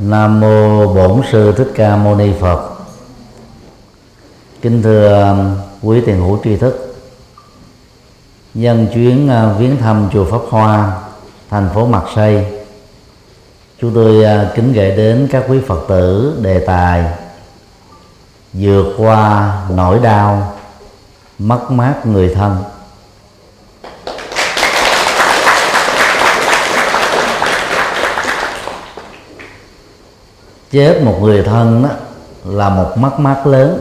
Nam mô Bổn sư Thích Ca Mâu Ni Phật. Kính thưa um, quý tiền hữu tri thức. Nhân chuyến uh, viếng thăm chùa Pháp Hoa, thành phố Mạc Xây, chúng tôi uh, kính gửi đến các quý Phật tử đề tài vượt qua nỗi đau mất mát người thân chết một người thân đó là một mất mát lớn.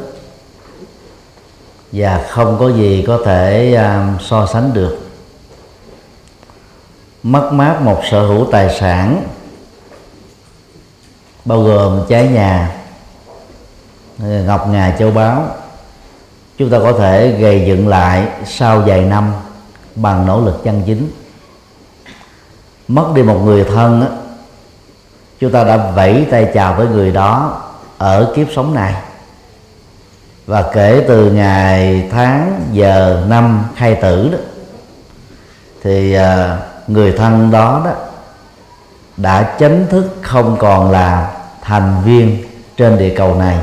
Và không có gì có thể um, so sánh được. Mất mát một sở hữu tài sản bao gồm trái nhà ngọc ngà châu báu chúng ta có thể gây dựng lại sau vài năm bằng nỗ lực chân chính. Mất đi một người thân đó chúng ta đã vẫy tay chào với người đó ở kiếp sống này. Và kể từ ngày tháng giờ năm khai tử đó thì à, người thân đó đó đã chánh thức không còn là thành viên trên địa cầu này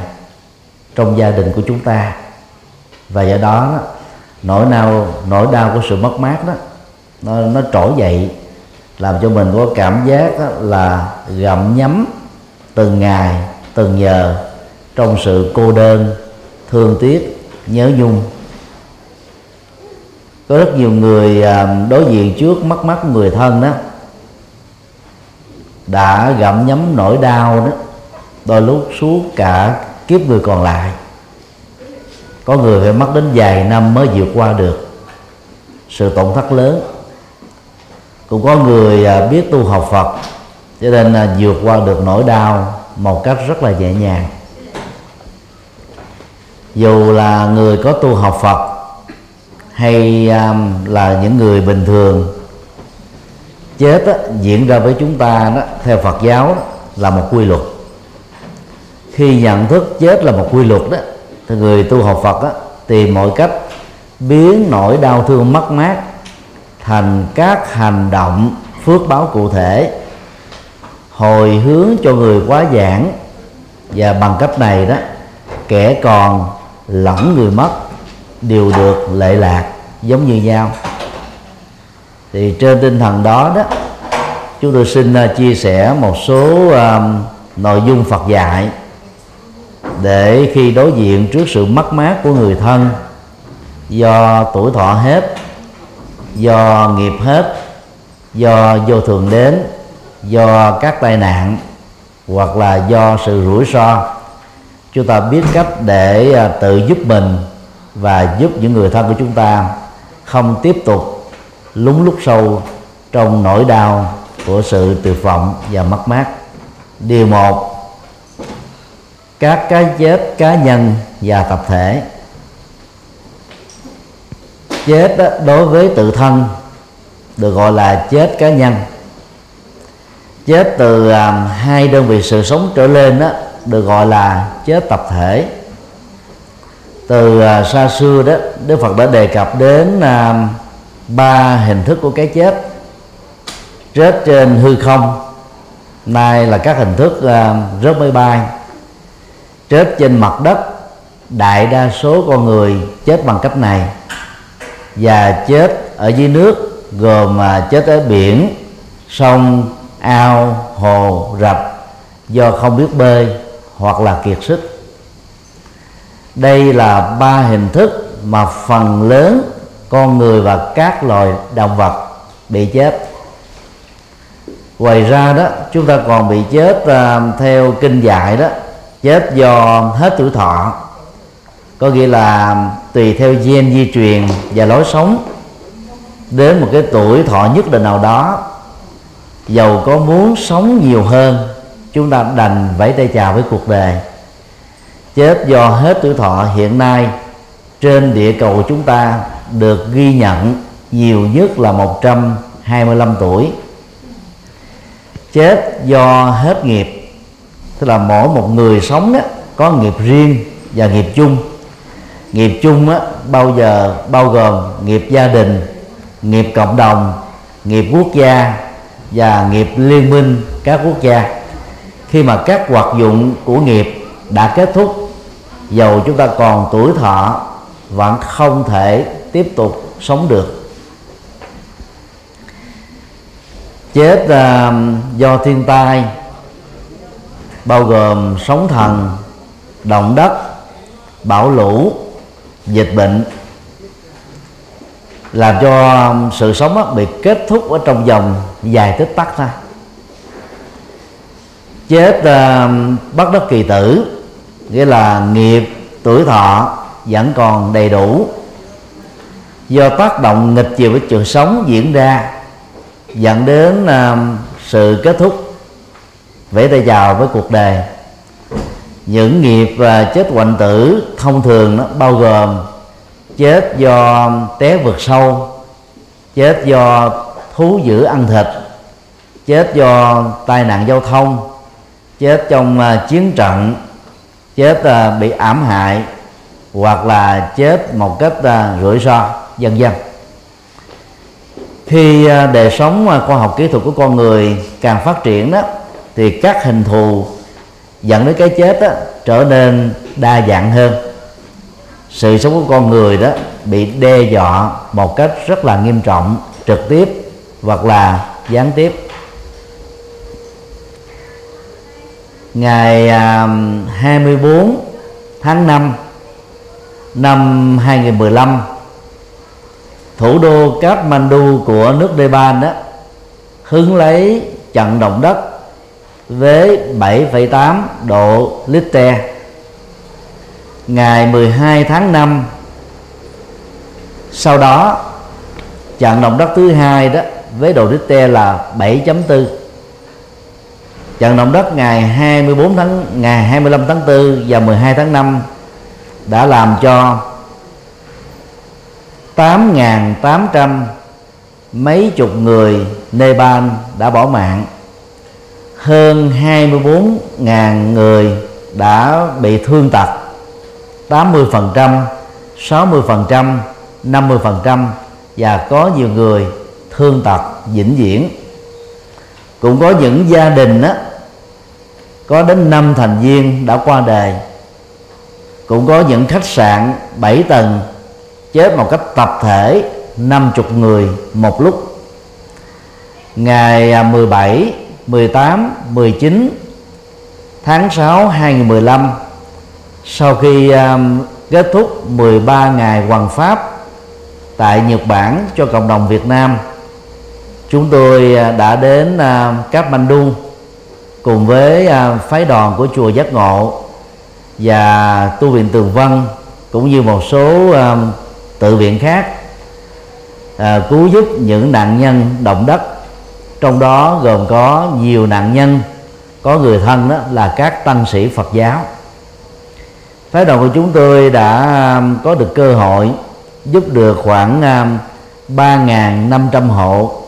trong gia đình của chúng ta. Và do đó, đó nỗi đau nỗi đau của sự mất mát đó nó nó trỗi dậy làm cho mình có cảm giác là gặm nhấm từng ngày, từng giờ trong sự cô đơn, thương tiếc, nhớ nhung. Có rất nhiều người à, đối diện trước mất mát người thân đó đã gặm nhấm nỗi đau đó, đôi lúc suốt cả kiếp người còn lại. Có người phải mất đến vài năm mới vượt qua được sự tổn thất lớn cũng có người à, biết tu học Phật cho nên là vượt qua được nỗi đau một cách rất là nhẹ nhàng. Dù là người có tu học Phật hay à, là những người bình thường chết á, diễn ra với chúng ta đó theo Phật giáo đó, là một quy luật. Khi nhận thức chết là một quy luật đó thì người tu học Phật á, tìm mọi cách biến nỗi đau thương mất mát thành các hành động phước báo cụ thể hồi hướng cho người quá giảng. Và bằng cách này đó kẻ còn lẫn người mất đều được lệ lạc giống như nhau. Thì trên tinh thần đó đó chúng tôi xin à, chia sẻ một số um, nội dung Phật dạy để khi đối diện trước sự mất mát của người thân do tuổi thọ hết do nghiệp hết, do vô thường đến, do các tai nạn, hoặc là do sự rủi ro. Chúng ta biết cách để à, tự giúp mình và giúp những người thân của chúng ta không tiếp tục lúng lút sâu trong nỗi đau của sự tuyệt vọng và mất mát. Điều một, các cái chết cá nhân và tập thể chết đó, đối với tự thân được gọi là chết cá nhân. Chết từ um, hai đơn vị sự sống trở lên đó được gọi là chết tập thể. Từ uh, xa xưa đó đức phật đã đề cập đến uh, ba hình thức của cái chết. Chết trên hư không nay là các hình thức uh, rớt máy bay. Chết trên mặt đất đại đa số con người chết bằng cách này và chết ở dưới nước gồm mà chết ở biển sông ao hồ rập do không biết bơi hoặc là kiệt sức. Đây là ba hình thức mà phần lớn con người và các loài động vật bị chết. Ngoài ra đó chúng ta còn bị chết uh, theo kinh dạy đó chết do hết tuổi thọ có nghĩa là tùy theo gen di truyền và lối sống. Đến một cái tuổi thọ nhất định nào đó, giàu có muốn sống nhiều hơn, chúng ta đành vẫy tay chào với cuộc đời. Chết do hết tuổi thọ hiện nay, trên địa cầu chúng ta được ghi nhận nhiều nhất là 125 tuổi. Chết do hết nghiệp, tức là mỗi một người sống đó có nghiệp riêng và nghiệp chung nghiệp chung á, bao giờ bao gồm nghiệp gia đình nghiệp cộng đồng nghiệp quốc gia và nghiệp liên minh các quốc gia. Khi mà các hoạt dụng của nghiệp đã kết thúc dầu chúng ta còn tuổi thọ vẫn không thể tiếp tục sống được. Chết uh, do thiên tai bao gồm sóng thần động đất bão lũ dịch bệnh làm cho sự sống bị kết thúc ở trong vòng dài tích tắc ra chết uh, ờ, bắt đất kỳ tử nghĩa là nghiệp tuổi thọ vẫn còn đầy đủ. Do tác động nghịch chiều với trường sống diễn ra dẫn đến uh, sự kết thúc vẫy tay chào với cuộc đời những nghiệp và chết hoạn tử thông thường nó bao gồm chết do té vượt sâu chết do thú dữ ăn thịt chết do tai nạn giao thông chết trong uh, chiến trận chết uh, bị ám hại hoặc là chết một cách uh, rủi ro vân vân khi uh, đời sống uh, khoa học kỹ thuật của con người càng phát triển đó thì các hình thù dẫn đến cái chết đó, trở nên đa dạng hơn. Sự sống của con người đó bị đe dọa một cách rất là nghiêm trọng trực tiếp hoặc là gián tiếp. Ngày à, 24 tháng 5 năm 2015 thủ đô Kathmandu của nước Nepal đó hứng lấy trận động đất với 7,8 độ Richter. Ngày 12 tháng 5 sau đó trận động đất thứ hai đó với độ Richter là 7.4 trận động đất ngày 24 tháng ngày 25 tháng 4 và 12 tháng 5 đã làm cho 8.800 mấy chục người Nepal đã bỏ mạng hơn 24.000 người đã bị thương tật. 80% 60% 50% và có nhiều người thương tật vĩnh viễn. Cũng có những gia đình á, có đến năm thành viên đã qua đời. Cũng có những khách sạn 7 tầng chết một cách tập thể 50 người một lúc. Ngày 17 18 19 tháng 6 2015 sau khi um, kết thúc 13 ngày hoàng pháp tại Nhật Bản cho cộng đồng Việt Nam chúng tôi à, đã đến uh, Cáp Kathmandu cùng với uh, phái đoàn của chùa Giác Ngộ và tu viện Tường Văn cũng như một số uh, tự viện khác uh, cứu giúp những nạn nhân động đất trong đó gồm có nhiều nạn nhân. Có người thân đó là các tăng sĩ Phật giáo. Phái đoàn của chúng tôi đã um, có được cơ hội giúp được khoảng um, 3.500 hộ.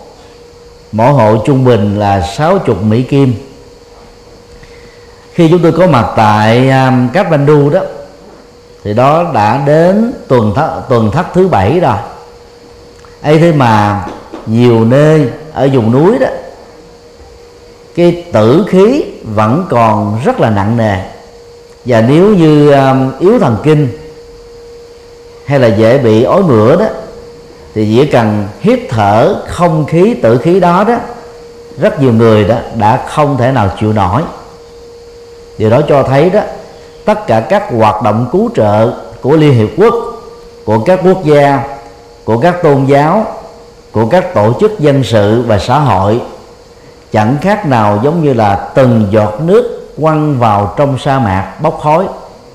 Mỗi hộ trung bình là 60 Mỹ Kim. Khi chúng tôi có mặt tại các các Đu đó thì đó đã đến tuần thất, tuần thất thứ bảy rồi. Ấy thế mà nhiều nơi ở vùng núi đó cái tử khí vẫn còn rất là nặng nề. Và nếu như um, yếu thần kinh hay là dễ bị ói mửa đó thì chỉ cần hít thở không khí tử khí đó đó rất nhiều người đó đã không thể nào chịu nổi. Điều đó cho thấy đó tất cả các hoạt động cứu trợ của liên hiệp quốc của các quốc gia của các tôn giáo của các tổ chức dân sự và xã hội. Chẳng khác nào giống như là từng giọt nước quăng vào trong sa mạc bốc khói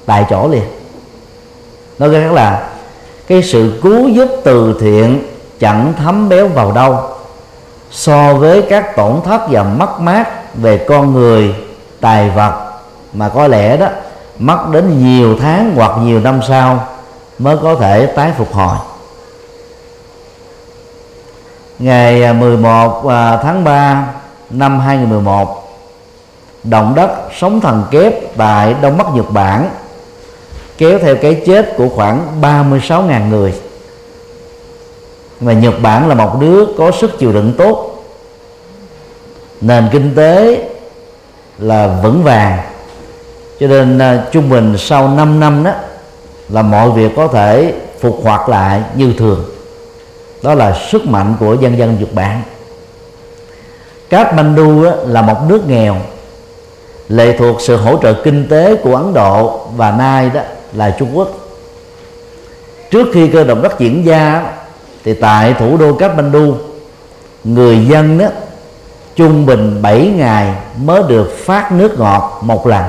tại chỗ liền. Nói cách khác là, cái sự cứu giúp từ thiện chẳng thấm béo vào đâu. So với các tổn thất và mất mát về con người, tài vật, mà có lẽ đó, mất đến nhiều tháng hoặc nhiều năm sau mới có thể tái phục hồi ngày à, 11 à, tháng 3 năm 2011 động đất sóng thần kép tại Đông Bắc Nhật Bản kéo theo cái chết của khoảng 36.000 người. Và Nhật Bản là một nước có sức chịu đựng tốt, nền kinh tế là vững vàng. Cho nên à, trung bình sau 5 năm đó là mọi việc có thể phục hoạt lại như thường đó là sức mạnh của dân dân Nhật Bản. Kathmandu là một nước nghèo. Lệ thuộc sự hỗ trợ kinh tế của Ấn Độ và nay đó là Trung Quốc. Trước khi cơ động đất diễn ra thì tại thủ đô Kathmandu người dân đó trung bình 7 ngày mới được phát nước ngọt một lần.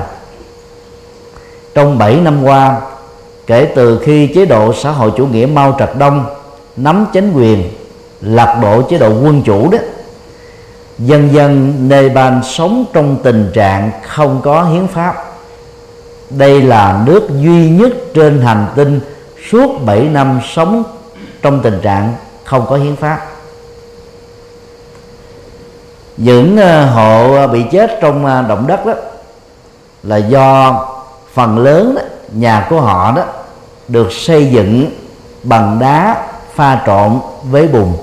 Trong 7 năm qua, kể từ khi chế độ xã hội chủ nghĩa Mao Trạch Đông nắm chính quyền lật đổ chế độ quân chủ đó. Dân dân Nepal sống trong tình trạng không có hiến pháp. Đây là nước duy nhất trên hành tinh suốt 7 năm sống trong tình trạng không có hiến pháp. Những ờ, hộ ờ, bị chết trong ờ, động đất đó là do phần lớn đó, nhà của họ đó được xây dựng bằng đá pha trộn với bùn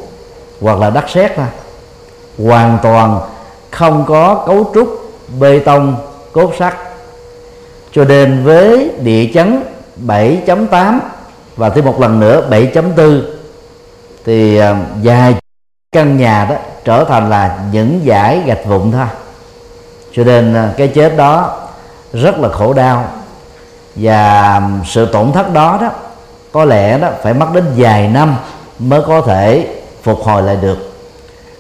hoặc là đất sét ra. Hoàn toàn không có cấu trúc bê tông cốt sắt. Cho nên với địa chấn 7.8 và thêm một lần nữa 7.4 thì à, dài căn nhà đó trở thành là những giải gạch vụn thôi. Cho nên à, cái chết đó rất là khổ đau. Và à, sự tổn thất đó đó có lẽ đó, phải mất đến vài năm mới có thể phục hồi lại được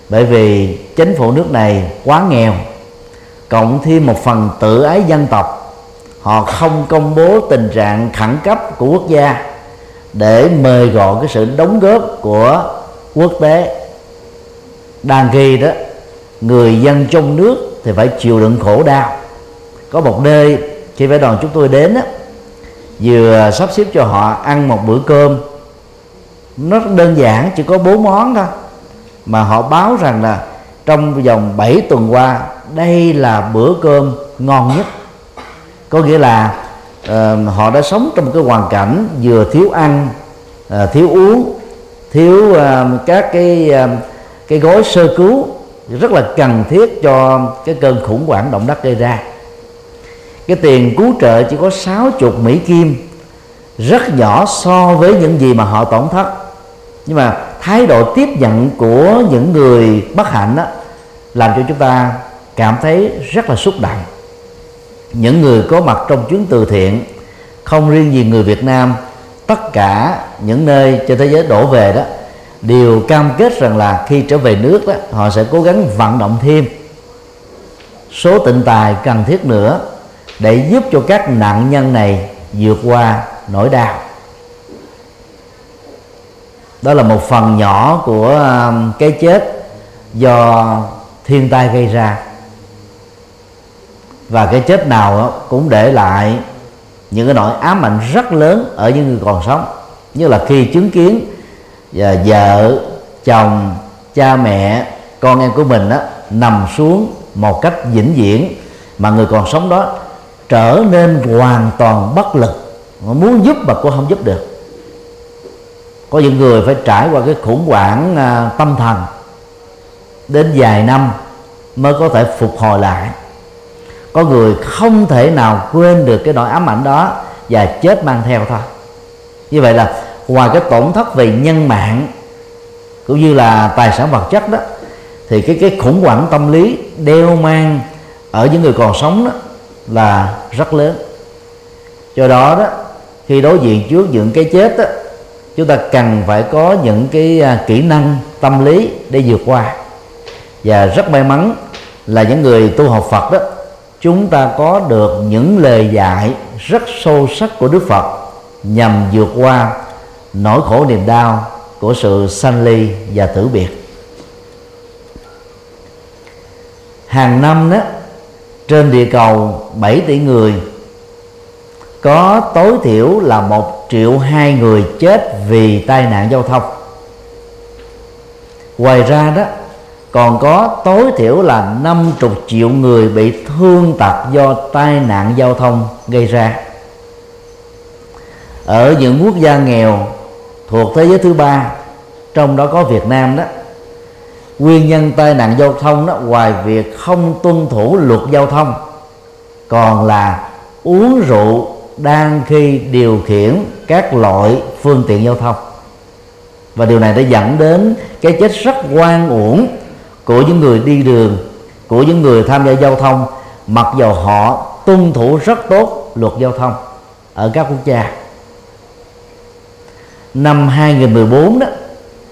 bởi vì chính phủ nước này quá nghèo, cộng thêm một phần tự ái dân tộc, họ không công bố tình trạng khẩn cấp của quốc gia để mời gọi cái sự đóng góp của quốc tế đang khi đó, người dân trong nước thì phải chịu đựng khổ đau có một nơi khi phải đoàn chúng tôi đến đó vừa sắp xếp cho họ ăn một bữa cơm. Nó đơn giản chỉ có bốn món thôi. Mà họ báo rằng là trong vòng 7 tuần qua đây là bữa cơm ngon nhất. Có nghĩa là uh, họ đã sống trong cái hoàn cảnh vừa thiếu ăn uh, thiếu uống thiếu uh, các cái uh, cái gói sơ cứu rất là cần thiết cho cái cơn khủng hoảng động đất gây ra cái tiền cứu trợ chỉ có 60 Mỹ Kim, rất nhỏ so với những gì mà họ tổn thất. Nhưng mà thái độ tiếp nhận của những người bất hạnh đó làm cho chúng ta cảm thấy rất là xúc động. Những người có mặt trong chuyến từ thiện, không riêng gì người Việt Nam, tất cả những nơi trên thế giới đổ về đó, đều cam kết rằng là khi trở về nước đó, họ sẽ cố gắng vận động thêm. Số tịnh tài cần thiết nữa để giúp cho các nạn nhân này vượt qua nỗi đau. Đó là một phần nhỏ của um, cái chết do thiên tai gây ra. Và cái chết nào cũng để lại những cái nỗi ám ảnh rất lớn ở những người còn sống. Như là khi chứng kiến và vợ chồng cha mẹ con em của mình đó, nằm xuống một cách vĩnh viễn mà người còn sống đó trở nên hoàn toàn bất lực. Muốn giúp mà cô không giúp được. Có những người phải trải qua cái khủng hoảng à, tâm thần. Đến vài năm mới có thể phục hồi lại. Có người không thể nào quên được cái nỗi ám ảnh đó và chết mang theo thôi. Như vậy là ngoài cái tổn thất về nhân mạng cũng như là tài sản vật chất đó thì cái cái khủng hoảng tâm lý đeo mang ở những người còn sống đó là rất lớn. Do đó đó khi đối diện trước những cái chết đó, chúng ta cần phải có những cái à, kỹ năng tâm lý để vượt qua. Và rất may mắn là những người tu học Phật đó chúng ta có được những lời dạy rất sâu sắc của Đức Phật nhằm vượt qua nỗi khổ niềm đau của sự sanh ly và tử biệt. Hàng năm đó trên địa cầu 7 tỷ người. Có tối thiểu là một triệu hai người chết vì tai nạn giao thông. Ngoài ra đó, còn có tối thiểu là 50 triệu người bị thương tật do tai nạn giao thông gây ra. Ở những quốc gia nghèo thuộc thế giới thứ ba, trong đó có Việt Nam đó nguyên nhân tai nạn giao thông đó, ngoài việc không tuân thủ luật giao thông, còn là uống rượu đang khi điều khiển các loại phương tiện giao thông. Và điều này đã dẫn đến cái chết rất quan uổng của những người đi đường, của những người tham gia giao thông, mặc dầu họ tuân thủ rất tốt luật giao thông ở các quốc gia. Năm 2014 đó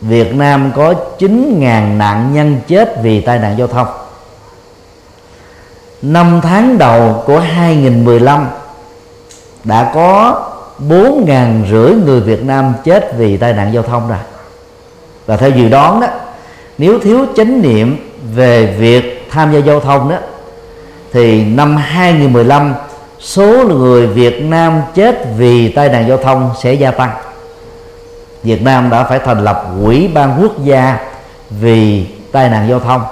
Việt Nam có 9.000 nạn nhân chết vì tai nạn giao thông. Năm tháng đầu của 2015 đã có bốn ngàn rưỡi người Việt Nam chết vì tai nạn giao thông rồi. Và theo dự đoán đó, nếu thiếu chánh niệm về việc tham gia giao thông đó, thì năm 2015 số người Việt Nam chết vì tai nạn giao thông sẽ gia tăng. Việt Nam đã phải thành lập quỹ ban quốc gia vì tai nạn giao thông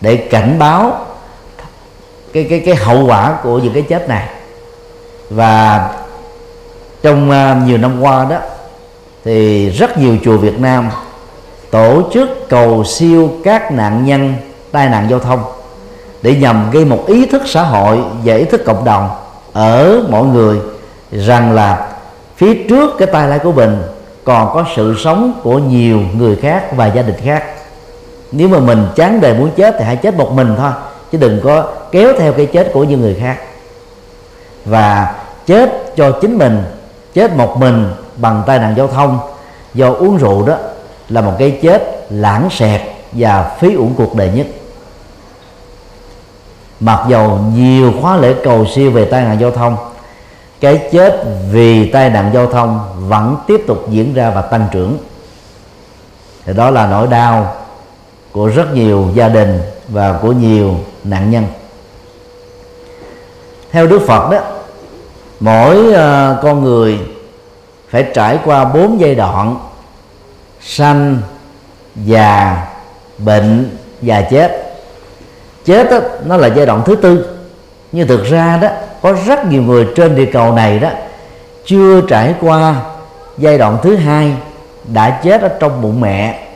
để cảnh báo cái cái cái hậu quả của những cái chết này. Và trong uh, nhiều năm qua đó thì rất nhiều chùa Việt Nam tổ chức cầu siêu các nạn nhân tai nạn giao thông để nhằm gây một ý thức xã hội và ý thức cộng đồng ở mọi người rằng là phía trước cái tai nạn của mình còn có sự sống của nhiều người khác và gia đình khác. Nếu mà mình chán đời muốn chết thì hãy chết một mình thôi, chứ đừng có kéo theo cái chết của những người khác. Và chết cho chính mình, chết một mình bằng tai nạn giao thông, do uống rượu đó là một cái chết lãng xẹt và phí uổng cuộc đời nhất. Mặc dầu nhiều khóa lễ cầu siêu về tai nạn giao thông cái chết vì tai nạn giao thông vẫn tiếp tục diễn ra và tăng trưởng. Thì đó là nỗi đau của rất nhiều gia đình và của nhiều nạn nhân. Theo đức phật đó mỗi uh, con người phải trải qua bốn giai đoạn sanh già bệnh và chết. Chết đó, nó là giai đoạn thứ tư. Nhưng thực ra đó có rất nhiều người trên địa cầu này đó, chưa trải qua giai đoạn thứ hai, đã chết ở trong bụng mẹ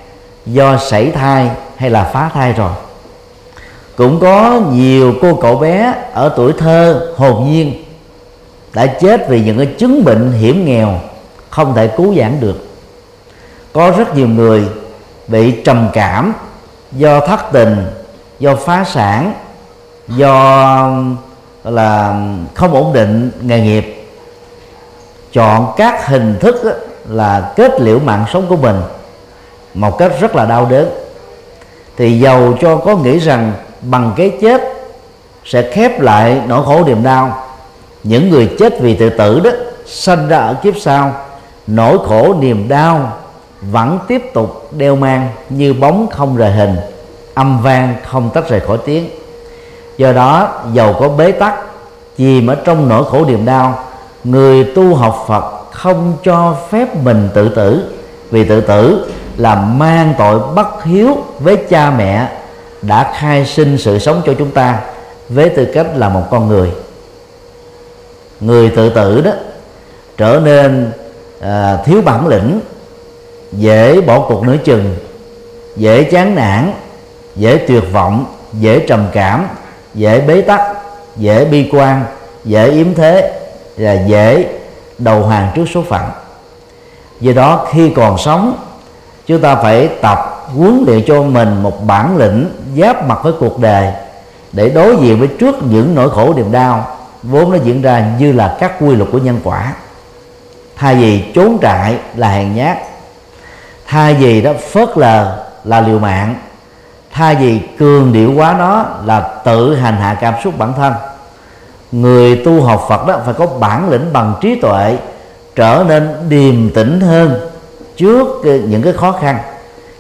do sảy thai hay là phá thai rồi. Cũng có nhiều cô cậu bé ở tuổi thơ hồn nhiên đã chết vì những cái chứng bệnh hiểm nghèo không thể cứu vãn được. Có rất nhiều người bị trầm cảm do thất tình, do phá sản, do là không ổn định nghề nghiệp. Chọn các hình thức là kết liễu mạng sống của mình một cách rất là đau đớn. Thì giàu cho có nghĩ rằng bằng cái chết sẽ khép lại nỗi khổ niềm đau. Những người chết vì tự tử đó sanh ra ở kiếp sau, nỗi khổ niềm đau vẫn tiếp tục đeo mang như bóng không rời hình, âm vang không tách rời khỏi tiếng do đó giàu có bế tắc chìm ở trong nỗi khổ niềm đau người tu học phật không cho phép mình tự tử. Vì tự tử là mang tội bất hiếu với cha mẹ đã khai sinh sự sống cho chúng ta với tư cách là một con người. Người tự tử đó trở nên à, thiếu bản lĩnh dễ bỏ cuộc nửa chừng dễ chán nản dễ tuyệt vọng dễ trầm cảm dễ bế tắc, dễ bi quan, dễ yếm thế và dễ đầu hàng trước số phận. Do đó, khi còn sống, chúng ta phải tập huấn luyện cho mình một bản lĩnh giáp mặt với cuộc đời để đối diện với trước những nỗi khổ niềm đau vốn nó diễn ra như là các quy luật của nhân quả. Thay vì trốn trại là hèn nhát, thay vì đó phớt lờ là liều mạng thay vì cường điệu quá nó là tự hành hạ cảm xúc bản thân. Người tu học phật đó phải có bản lĩnh bằng trí tuệ, trở nên điềm tĩnh hơn trước những cái khó khăn.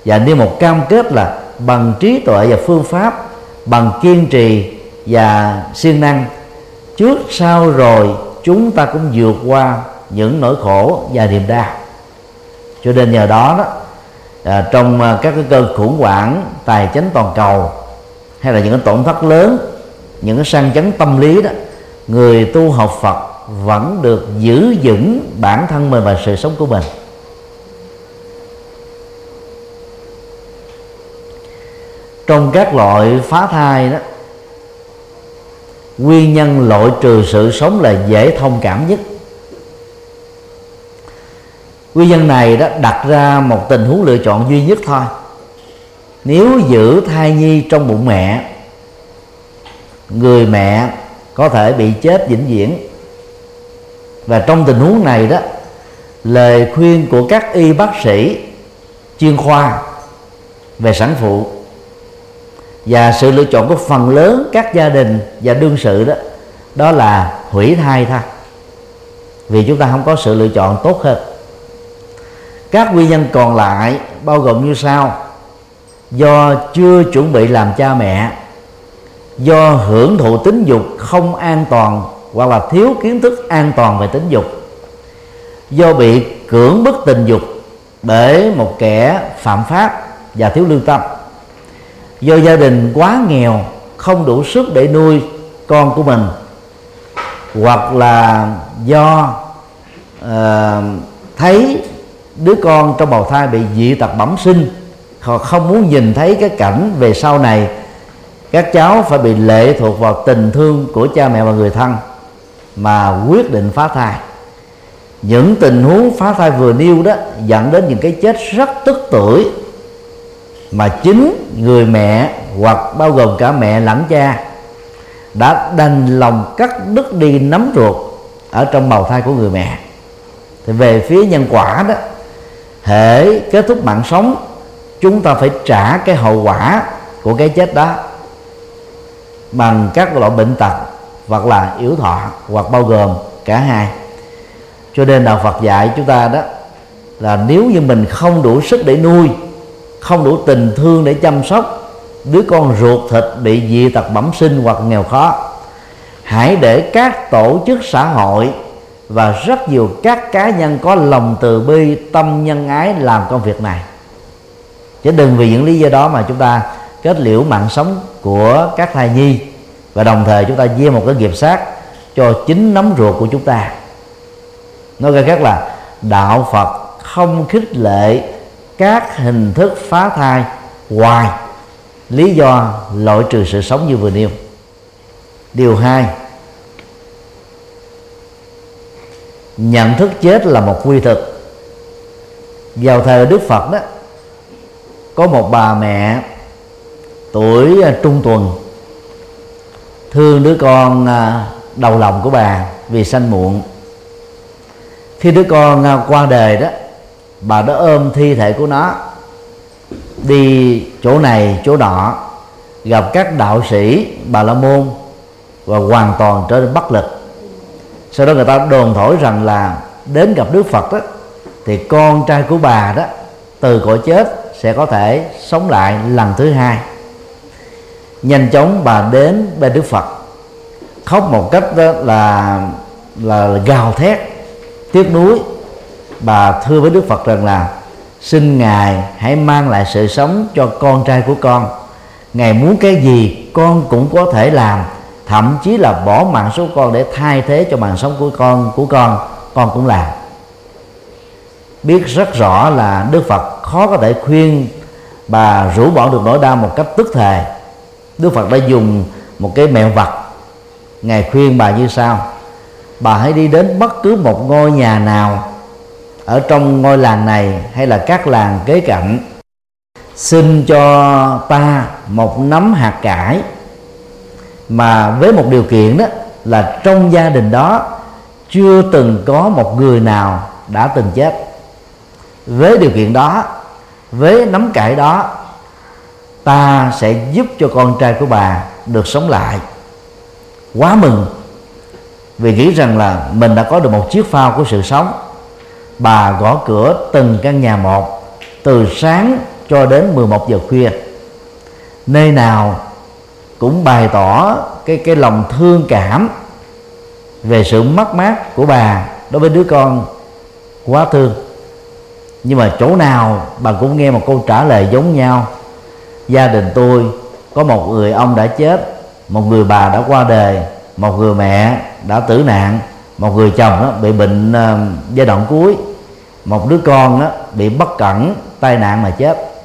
Và nêu một cam kết là bằng trí tuệ và phương pháp, bằng kiên trì và siêng năng, trước sau rồi chúng ta cũng vượt qua những nỗi khổ và niềm đau. Cho nên nhờ đó đó à, trong à, các cái cơn khủng hoảng tài chính toàn cầu hay là những cái tổn thất lớn những cái sang chấn tâm lý đó người tu học Phật vẫn được giữ vững bản thân mình và sự sống của mình. Trong các loại phá thai đó nguyên nhân loại trừ sự sống là dễ thông cảm nhất nguyên nhân này đó đặt ra một tình huống lựa chọn duy nhất thôi. Nếu giữ thai nhi trong bụng mẹ, người mẹ có thể bị chết vĩnh viễn. Và trong tình huống này đó, lời khuyên của các y bác sĩ, chuyên khoa về sản phụ và sự lựa chọn của phần lớn các gia đình và đương sự đó đó là hủy thai thôi. Vì chúng ta không có sự lựa chọn tốt hơn các nguyên nhân còn lại bao gồm như sau. Do chưa chuẩn bị làm cha mẹ do hưởng thụ tính dục không an toàn hoặc là thiếu kiến thức an toàn về tính dục do bị cưỡng bức tình dục bởi một kẻ phạm pháp và thiếu lương tâm do gia đình quá nghèo không đủ sức để nuôi con của mình hoặc là do uh, thấy đứa con trong bào thai bị dị tật bẩm sinh, họ không muốn nhìn thấy cái cảnh về sau này. Các cháu phải bị lệ thuộc vào tình thương của cha mẹ và người thân mà quyết định phá thai. Những tình huống phá thai vừa nêu đó dẫn đến những cái chết rất tức tuổi mà chính người mẹ hoặc bao gồm cả mẹ lẫn cha đã đành lòng cắt đứt đi nắm ruột ở trong bào thai của người mẹ. Thì về phía nhân quả đó thể kết thúc mạng sống, chúng ta phải trả cái hậu quả của cái chết đó bằng các loại bệnh tật hoặc là yếu thọ hoặc bao gồm cả hai. Cho nên đạo Phật dạy chúng ta đó là nếu như mình không đủ sức để nuôi, không đủ tình thương để chăm sóc đứa con ruột thịt bị dị tật bẩm sinh hoặc nghèo khó, hãy để các tổ chức xã hội và rất nhiều các cá nhân có lòng từ bi, tâm nhân ái làm công việc này. Chứ đừng vì những lý do đó mà chúng ta kết liễu mạng sống của các thai nhi. Và đồng thời chúng ta gieo một cái nghiệp sát cho chính nấm ruột của chúng ta. Nói cách khác là, đạo phật không khích lệ các hình thức phá thai ngoài lý do loại trừ sự sống như vừa nêu. Điều hai nhận thức chết là một quy thực. Vào thời đức phật đó, có một bà mẹ tuổi à, trung tuần, thương đứa con à, đầu lòng của bà vì sanh muộn. Khi đứa con à, qua đời đó, bà đã ôm thi thể của nó đi chỗ này, chỗ nọ, gặp các đạo sĩ, bà la môn và hoàn toàn trở nên bất lực sau đó người ta đồn thổi rằng là đến gặp đức phật đó thì con trai của bà đó từ cõi chết sẽ có thể sống lại lần thứ hai. Nhanh chóng bà đến bên đức phật. Khóc một cách đó là là gào thét, tiếc nuối. Bà thưa với đức phật rằng là, xin ngài hãy mang lại sự sống cho con trai của con. Ngài muốn cái gì con cũng có thể làm thậm chí là bỏ mạng số con để thay thế cho mạng sống của con của con con cũng làm. Biết rất rõ là đức phật khó có thể khuyên bà rũ bỏ được nỗi đau một cách tức thề đức phật đã dùng một cái mẹo vật ngài khuyên bà như sau. Bà hãy đi đến bất cứ một ngôi nhà nào ở trong ngôi làng này hay là các làng kế cạnh, xin cho ta một nắm hạt cải mà với một điều kiện đó là trong gia đình đó chưa từng có một người nào đã từng chết. Với điều kiện đó, với nắm cải đó, ta sẽ giúp cho con trai của bà được sống lại. Quá mừng vì nghĩ rằng là mình đã có được một chiếc phao của sự sống. Bà gõ cửa từng căn nhà một từ sáng cho đến 11 giờ khuya. Nơi nào cũng bày tỏ cái cái lòng thương cảm về sự mất mát của bà đối với đứa con quá thương. Nhưng mà chỗ nào bà cũng nghe một câu trả lời giống nhau. Gia đình tôi có một người ông đã chết một người bà đã qua đời một người mẹ đã tử nạn một người chồng đó bị bệnh uh, giai đoạn cuối một đứa con đó bị bất cẩn tai nạn mà chết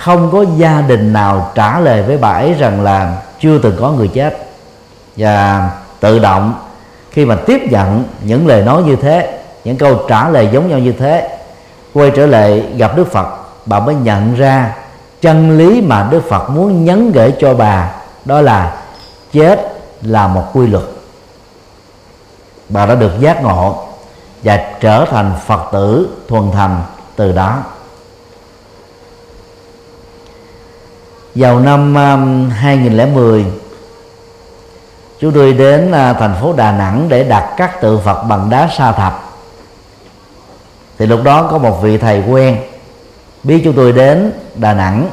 không có gia đình nào trả lời với bà ấy rằng là chưa từng có người chết. Và tự động, khi mà tiếp nhận những lời nói như thế, những câu trả lời giống nhau như thế, quay trở lại gặp đức phật, bà mới nhận ra chân lý mà đức phật muốn nhấn gửi cho bà đó là chết là một quy luật. Bà đã được giác ngộ và trở thành phật tử thuần thành từ đó. Vào năm 2010 chúng tôi đến à, thành phố Đà Nẵng để đặt các tượng Phật bằng đá sa thạch. Thì lúc đó có một vị thầy quen, biết chúng tôi đến Đà Nẵng,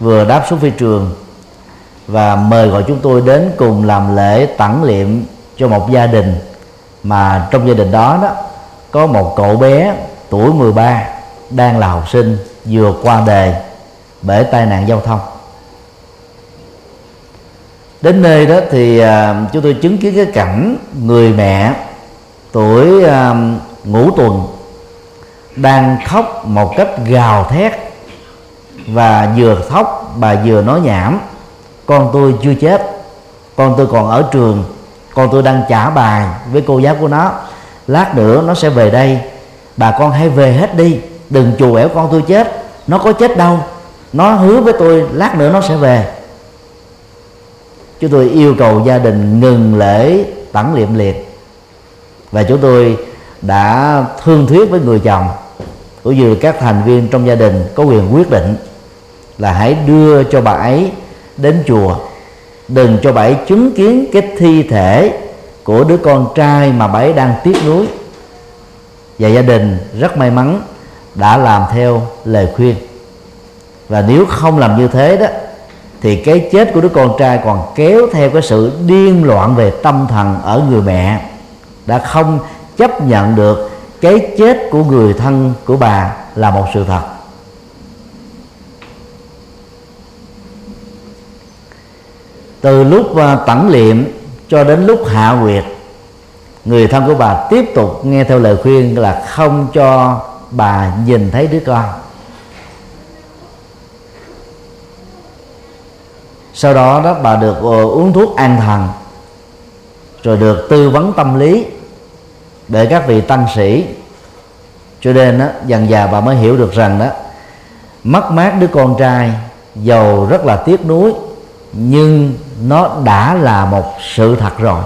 vừa đáp xuống phi trường và mời gọi chúng tôi đến cùng làm lễ tẳng liệm cho một gia đình. Mà trong gia đình đó đó, có một cậu bé tuổi 13 đang là học sinh vừa qua đời bởi tai nạn giao thông. Đến nơi đó thì uh, chúng tôi chứng kiến cái cảnh người mẹ tuổi uh, ngũ tuần đang khóc một cách gào thét và vừa khóc bà vừa nói nhảm con tôi chưa chết con tôi còn ở trường con tôi đang trả bài với cô giáo của nó lát nữa nó sẽ về đây bà con hãy về hết đi đừng chù ẻo con tôi chết nó có chết đâu nó hứa với tôi, lát nữa nó sẽ về. Chúng tôi yêu cầu gia đình ngừng lễ tẩn liệm liệt và chúng tôi đã thương thuyết với người chồng, cũng như các thành viên trong gia đình có quyền quyết định là hãy đưa cho bà ấy đến chùa. Đừng cho bà ấy chứng kiến cái thi thể của đứa con trai mà bà ấy đang tiếc nuối. Và gia đình rất may mắn đã làm theo lời khuyên và nếu không làm như thế đó, thì cái chết của đứa con trai còn kéo theo cái sự điên loạn về tâm thần ở người mẹ, đã không chấp nhận được cái chết của người thân của bà là một sự thật. Từ lúc à, tẩn liệm cho đến lúc hạ nguyệt, người thân của bà tiếp tục nghe theo lời khuyên là không cho bà nhìn thấy đứa con. Sau đó đó bà được ờ, uống thuốc an thần rồi được tư vấn tâm lý để các vị tăng sĩ. Cho nên đó, dần già bà mới hiểu được rằng đó mất mát đứa con trai giàu rất là tiếc nuối nhưng nó đã là một sự thật rồi.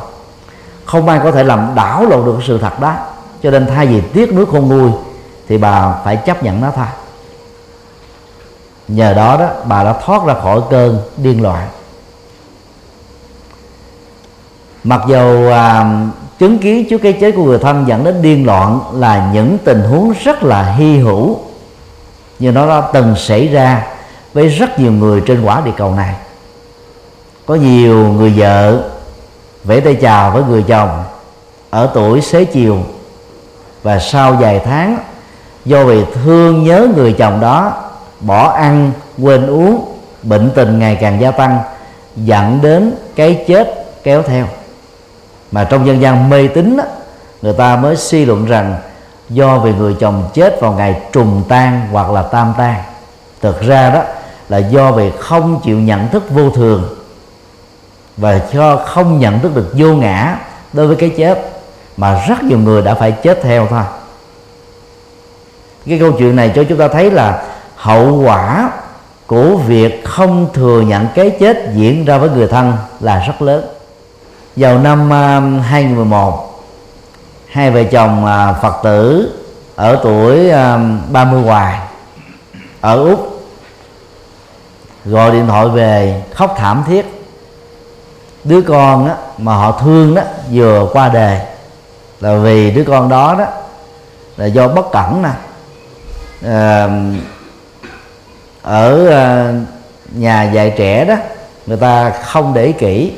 Không ai có thể làm đảo lộn được sự thật đó. Cho nên thay vì tiếc nuối khôn nguôi thì bà phải chấp nhận nó thôi nhờ đó đó bà đã thoát ra khỏi cơn điên loạn. Mặc dù à, chứng kiến trước cái chết của người thân dẫn đến điên loạn là những tình huống rất là hy hữu nhưng nó đã từng xảy ra với rất nhiều người trên quả địa cầu này. Có nhiều người vợ vẫy tay chào với người chồng ở tuổi xế chiều và sau vài tháng do vì thương nhớ người chồng đó bỏ ăn, quên uống, bệnh tình ngày càng gia tăng, dẫn đến cái chết kéo theo. Mà trong dân gian mê tín người ta mới suy luận rằng do vì người chồng chết vào ngày trùng tan hoặc là tam tan. Thực ra đó là do vì không chịu nhận thức vô thường và cho không nhận thức được vô ngã đối với cái chết, mà rất nhiều người đã phải chết theo thôi. Cái câu chuyện này cho chúng ta thấy là hậu quả của việc không thừa nhận cái chết diễn ra với người thân là rất lớn. Vào năm à, 2011 hai vợ chồng à, Phật tử ở tuổi à, 30 hoài ở Úc gọi điện thoại về khóc thảm thiết. Đứa con á, mà họ thương đó vừa qua đời là vì đứa con đó đó là do bất cẩn nè. À, ở ờ, nhà dạy trẻ đó, người ta không để kỹ.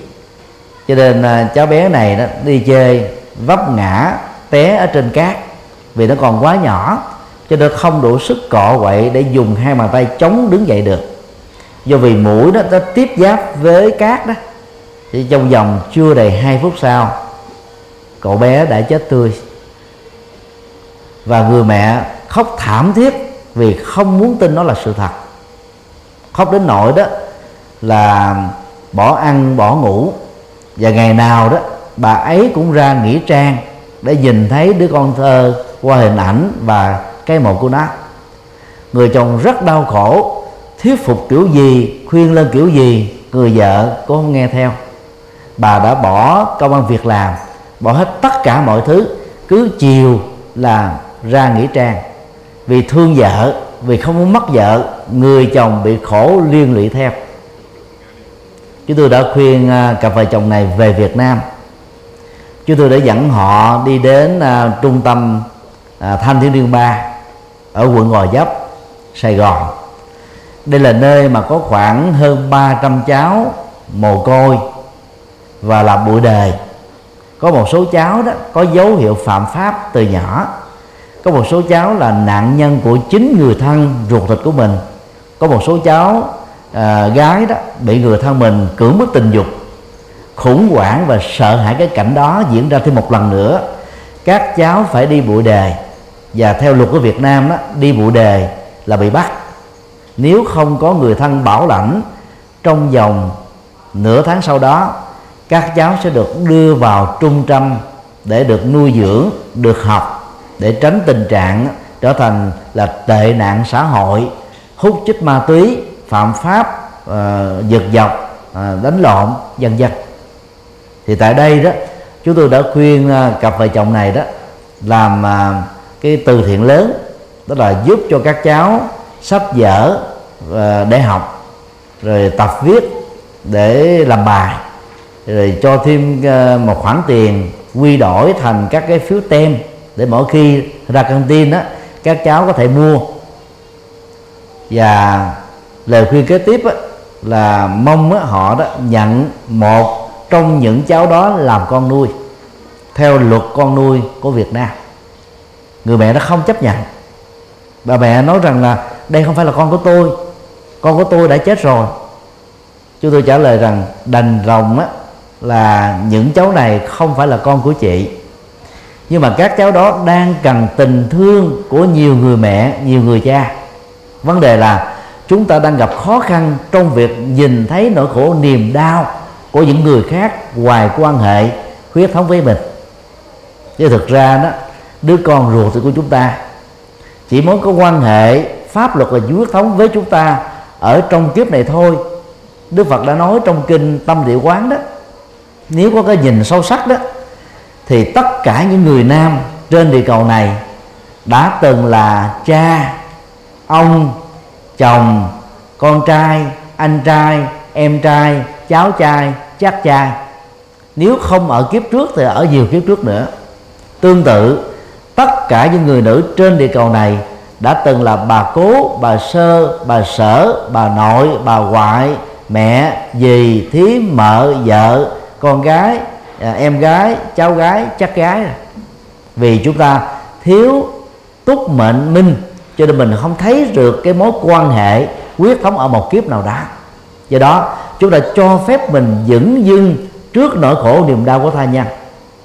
Cho nên ờ, cháu bé này đó đi chơi vấp ngã, té ở trên cát vì nó còn quá nhỏ. Cho nên không đủ sức cọ quậy để dùng hai bàn tay chống đứng dậy được. Do vì mũi đó, nó tiếp giáp với cát đó, thì trong vòng chưa đầy hai phút sau, cậu bé đã chết tươi. Và người mẹ khóc thảm thiết vì không muốn tin nó là sự thật khóc đến nỗi đó là bỏ ăn, bỏ ngủ. Và ngày nào đó, bà ấy cũng ra nghĩa trang để nhìn thấy đứa con thơ qua hình ảnh và cái mộ của nó. Người chồng rất đau khổ, thuyết phục kiểu gì, khuyên lên kiểu gì, người vợ cũng không nghe theo. Bà đã bỏ công an việc làm, bỏ hết tất cả mọi thứ, cứ chiều là ra nghĩa trang. Vì thương vợ vì không muốn mất vợ người chồng bị khổ liên lụy theo. Chúng tôi đã khuyên à, cặp vợ chồng này về Việt Nam. Chúng tôi đã dẫn họ đi đến uh, trung tâm uh, thanh thiếu niên ba ở quận Gò Vấp Sài Gòn. Đây là nơi mà có khoảng hơn 300 cháu mồ côi và là bụi đề, có một số cháu đó có dấu hiệu phạm pháp từ nhỏ có một số cháu là nạn nhân của chính người thân ruột thịt của mình. Có một số cháu à, gái đó bị người thân mình cưỡng bức tình dục khủng hoảng và sợ hãi cái cảnh đó diễn ra thêm một lần nữa. Các cháu phải đi bụi đề. Và theo luật của Việt Nam đó đi bụi đề là bị bắt. Nếu không có người thân bảo lãnh trong vòng nửa tháng sau đó các cháu sẽ được đưa vào trung tâm để được nuôi dưỡng được học để tránh tình trạng trở thành là tệ nạn xã hội. Hút chích ma túy phạm pháp uh, giật dọc uh, ờ, đánh lộn dần dần thì tại đây đó chúng tôi đã khuyên uh, cặp vợ chồng này đó làm uh, cái từ thiện lớn đó là giúp cho các cháu sách vở uh, để học rồi tập viết để làm bài rồi cho thêm uh, một khoản tiền quy đổi thành các cái phiếu tem để mỗi khi ra căng tin đó các cháu có thể mua. Và lời khuyên kế tiếp đó, là mong đó, họ đó nhận một trong những cháu đó làm con nuôi theo luật con nuôi của Việt Nam. Người mẹ nó không chấp nhận. Bà mẹ nói rằng là đây không phải là con của tôi con của tôi đã chết rồi. Chúng tôi trả lời rằng đành rồng á là những cháu này không phải là con của chị nhưng mà các cháu đó đang cần tình thương của nhiều người mẹ, nhiều người cha. Vấn đề là chúng ta đang gặp khó khăn trong việc nhìn thấy nỗi khổ niềm đau của những người khác ngoài quan hệ huyết thống với mình. Chứ thực ra đó, đứa con ruột của chúng ta chỉ muốn có quan hệ pháp luật và huyết thống với chúng ta ở trong kiếp này thôi. Đức Phật đã nói trong kinh tâm địa quán đó, nếu có cái nhìn sâu sắc đó thì tất cả những người nam trên địa cầu này đã từng là cha, ông, chồng, con trai, anh trai, em trai, cháu trai, chắc trai nếu không ở kiếp trước thì ở nhiều kiếp trước nữa. Tương tự, tất cả những người nữ trên địa cầu này đã từng là bà cố, bà sơ, bà sở, bà nội, bà ngoại, mẹ, dì thím mợ, vợ, con gái à, em gái cháu gái chắc gái vì chúng ta thiếu túc mệnh minh cho nên mình không thấy được cái mối quan hệ quyết thống ở một kiếp nào đó do đó chúng ta cho phép mình dững dưng trước nỗi khổ niềm đau của thai nhân.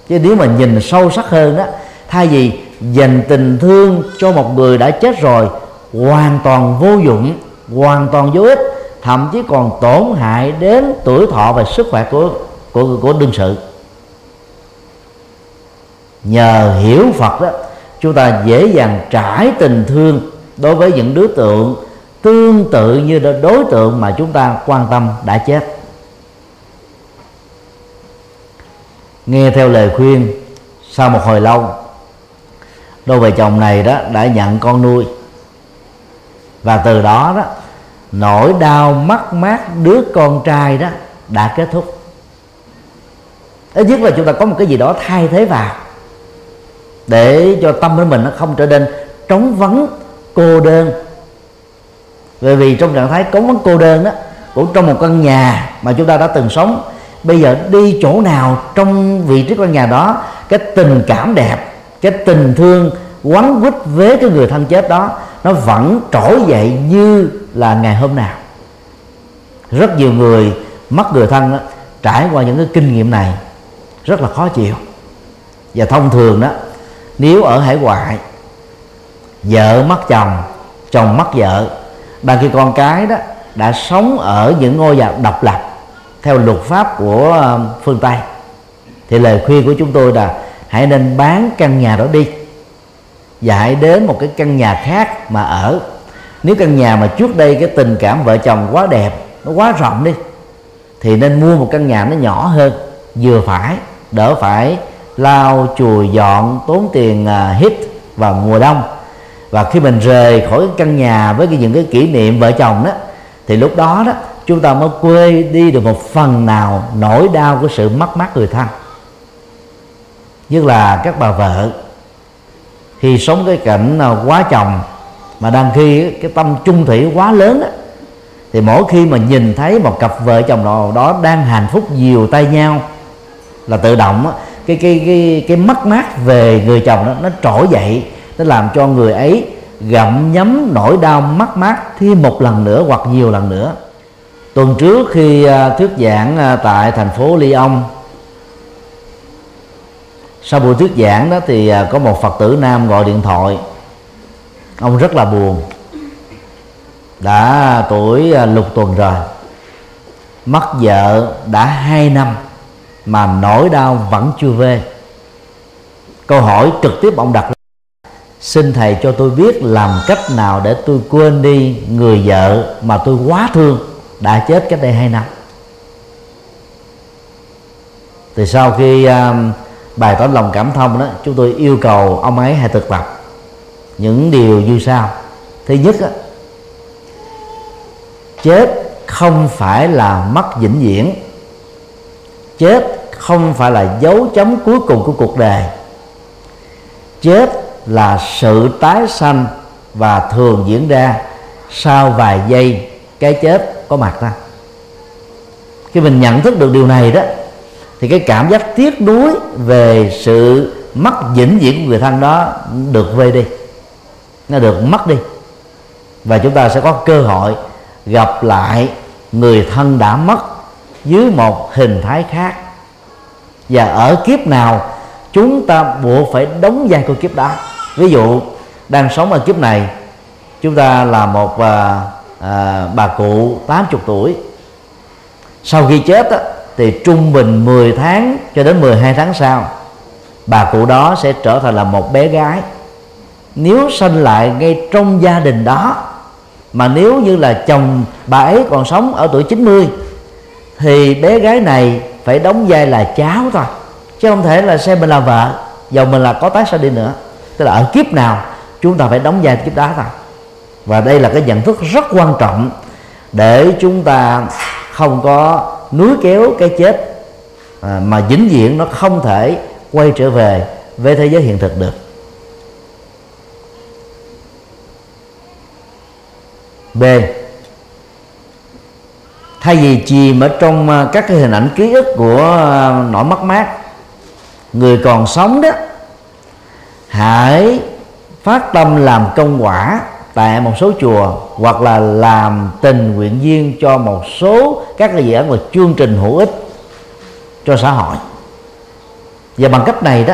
Chứ nếu mà nhìn sâu sắc hơn đó thay vì dành tình thương cho một người đã chết rồi hoàn toàn vô dụng hoàn toàn vô ích thậm chí còn tổn hại đến tuổi thọ và sức khỏe của của của đương sự nhờ hiểu Phật đó, chúng ta dễ dàng trải tình thương đối với những đối tượng tương tự như đối tượng mà chúng ta quan tâm đã chết. Nghe theo lời khuyên, sau một hồi lâu, đôi vợ chồng này đó đã nhận con nuôi. Và từ đó đó, nỗi đau mất mát đứa con trai đó đã kết thúc. Ít nhất là chúng ta có một cái gì đó thay thế vào để cho tâm của mình nó không trở nên trống vắng cô đơn. Bởi vì trong trạng thái trống vắng cô đơn đó cũng trong một căn nhà mà chúng ta đã từng sống bây giờ đi chỗ nào trong vị trí căn nhà đó cái tình cảm đẹp cái tình thương quấn quýt với cái người thân chết đó nó vẫn trỗi dậy như là ngày hôm nào. Rất nhiều người mất người thân đó, trải qua những cái kinh nghiệm này rất là khó chịu. Và thông thường đó nếu ở hải ngoại, vợ mất chồng chồng mất vợ đàn khi con cái đó đã sống ở những ngôi nhà độc lập theo luật pháp của ờ, phương tây. Thì lời khuyên của chúng tôi là hãy nên bán căn nhà đó đi và hãy đến một cái căn nhà khác mà ở. Nếu căn nhà mà trước đây cái tình cảm vợ chồng quá đẹp, nó quá rộng đi, thì nên mua một căn nhà nó nhỏ hơn, vừa phải, đỡ phải lau chùi dọn tốn tiền à, hít vào mùa đông. Và khi mình rời khỏi căn nhà với những cái kỷ niệm vợ chồng đó thì lúc đó đó chúng ta mới quê đi được một phần nào nỗi đau của sự mất mát người thân. Nhất là các bà vợ. Khi sống cái cảnh à, quá chồng mà đang khi cái tâm chung thủy quá lớn đó, thì mỗi khi mà nhìn thấy một cặp vợ chồng nào đó đang hạnh phúc nhiều tay nhau là tự động đó, cái cái cái cái mất mát về người chồng đó, nó trỗi dậy, nó làm cho người ấy gặm nhấm nỗi đau mất mát thêm một lần nữa hoặc nhiều lần nữa. Tuần trước khi à, thuyết giảng à, tại thành phố Lyon, sau buổi thuyết giảng đó thì à, có một phật tử nam gọi điện thoại. Ông rất là buồn. Đã tuổi lục tuần rồi. Mất vợ đã hai năm mà nỗi đau vẫn chưa về. Câu hỏi trực tiếp ông đặt xin thầy cho tôi biết làm cách nào để tôi quên đi người vợ mà tôi quá thương đã chết cách đây hai năm? Thì sau khi um, bài tỏ lòng cảm thông đó chúng tôi yêu cầu ông ấy hãy thực tập những điều như sau. Thứ nhất á, chết không phải là mất vĩnh viễn. Chết không phải là dấu chấm cuối cùng của cuộc đời. Chết là sự tái sanh và thường diễn ra sau vài giây cái chết có mặt ra khi mình nhận thức được điều này đó, thì cái cảm giác tiếc nuối về sự mất vĩnh viễn của người thân đó được vơi đi. Nó được mất đi. Và chúng ta sẽ có cơ hội gặp lại người thân đã mất dưới một hình thái khác và ở kiếp nào chúng ta buộc phải đóng vai của kiếp đó. Ví dụ đang sống ở kiếp này chúng ta là một à, à, bà cụ 80 tuổi. Sau khi chết á, thì trung bình 10 tháng cho đến 12 tháng sau bà cụ đó sẽ trở thành là một bé gái. Nếu sinh lại ngay trong gia đình đó mà nếu như là chồng bà ấy còn sống ở tuổi 90 thì bé gái này phải đóng vai là cháu thôi chứ không thể là xem mình là vợ dầu mình là có tái sao đi nữa. Tức là ở kiếp nào chúng ta phải đóng vai kiếp đó thôi. Và đây là cái nhận thức rất quan trọng để chúng ta không có núi kéo cái chết à, mà vĩnh viễn nó không thể quay trở về với thế giới hiện thực được. B thay vì chìm ở trong à, các cái hình ảnh ký ức của à, nỗi mất mát, người còn sống đó, hãy phát tâm làm công quả tại một số chùa hoặc là làm tình nguyện viên cho một số các cái dự án và chương trình hữu ích cho xã hội. Và bằng cách này đó,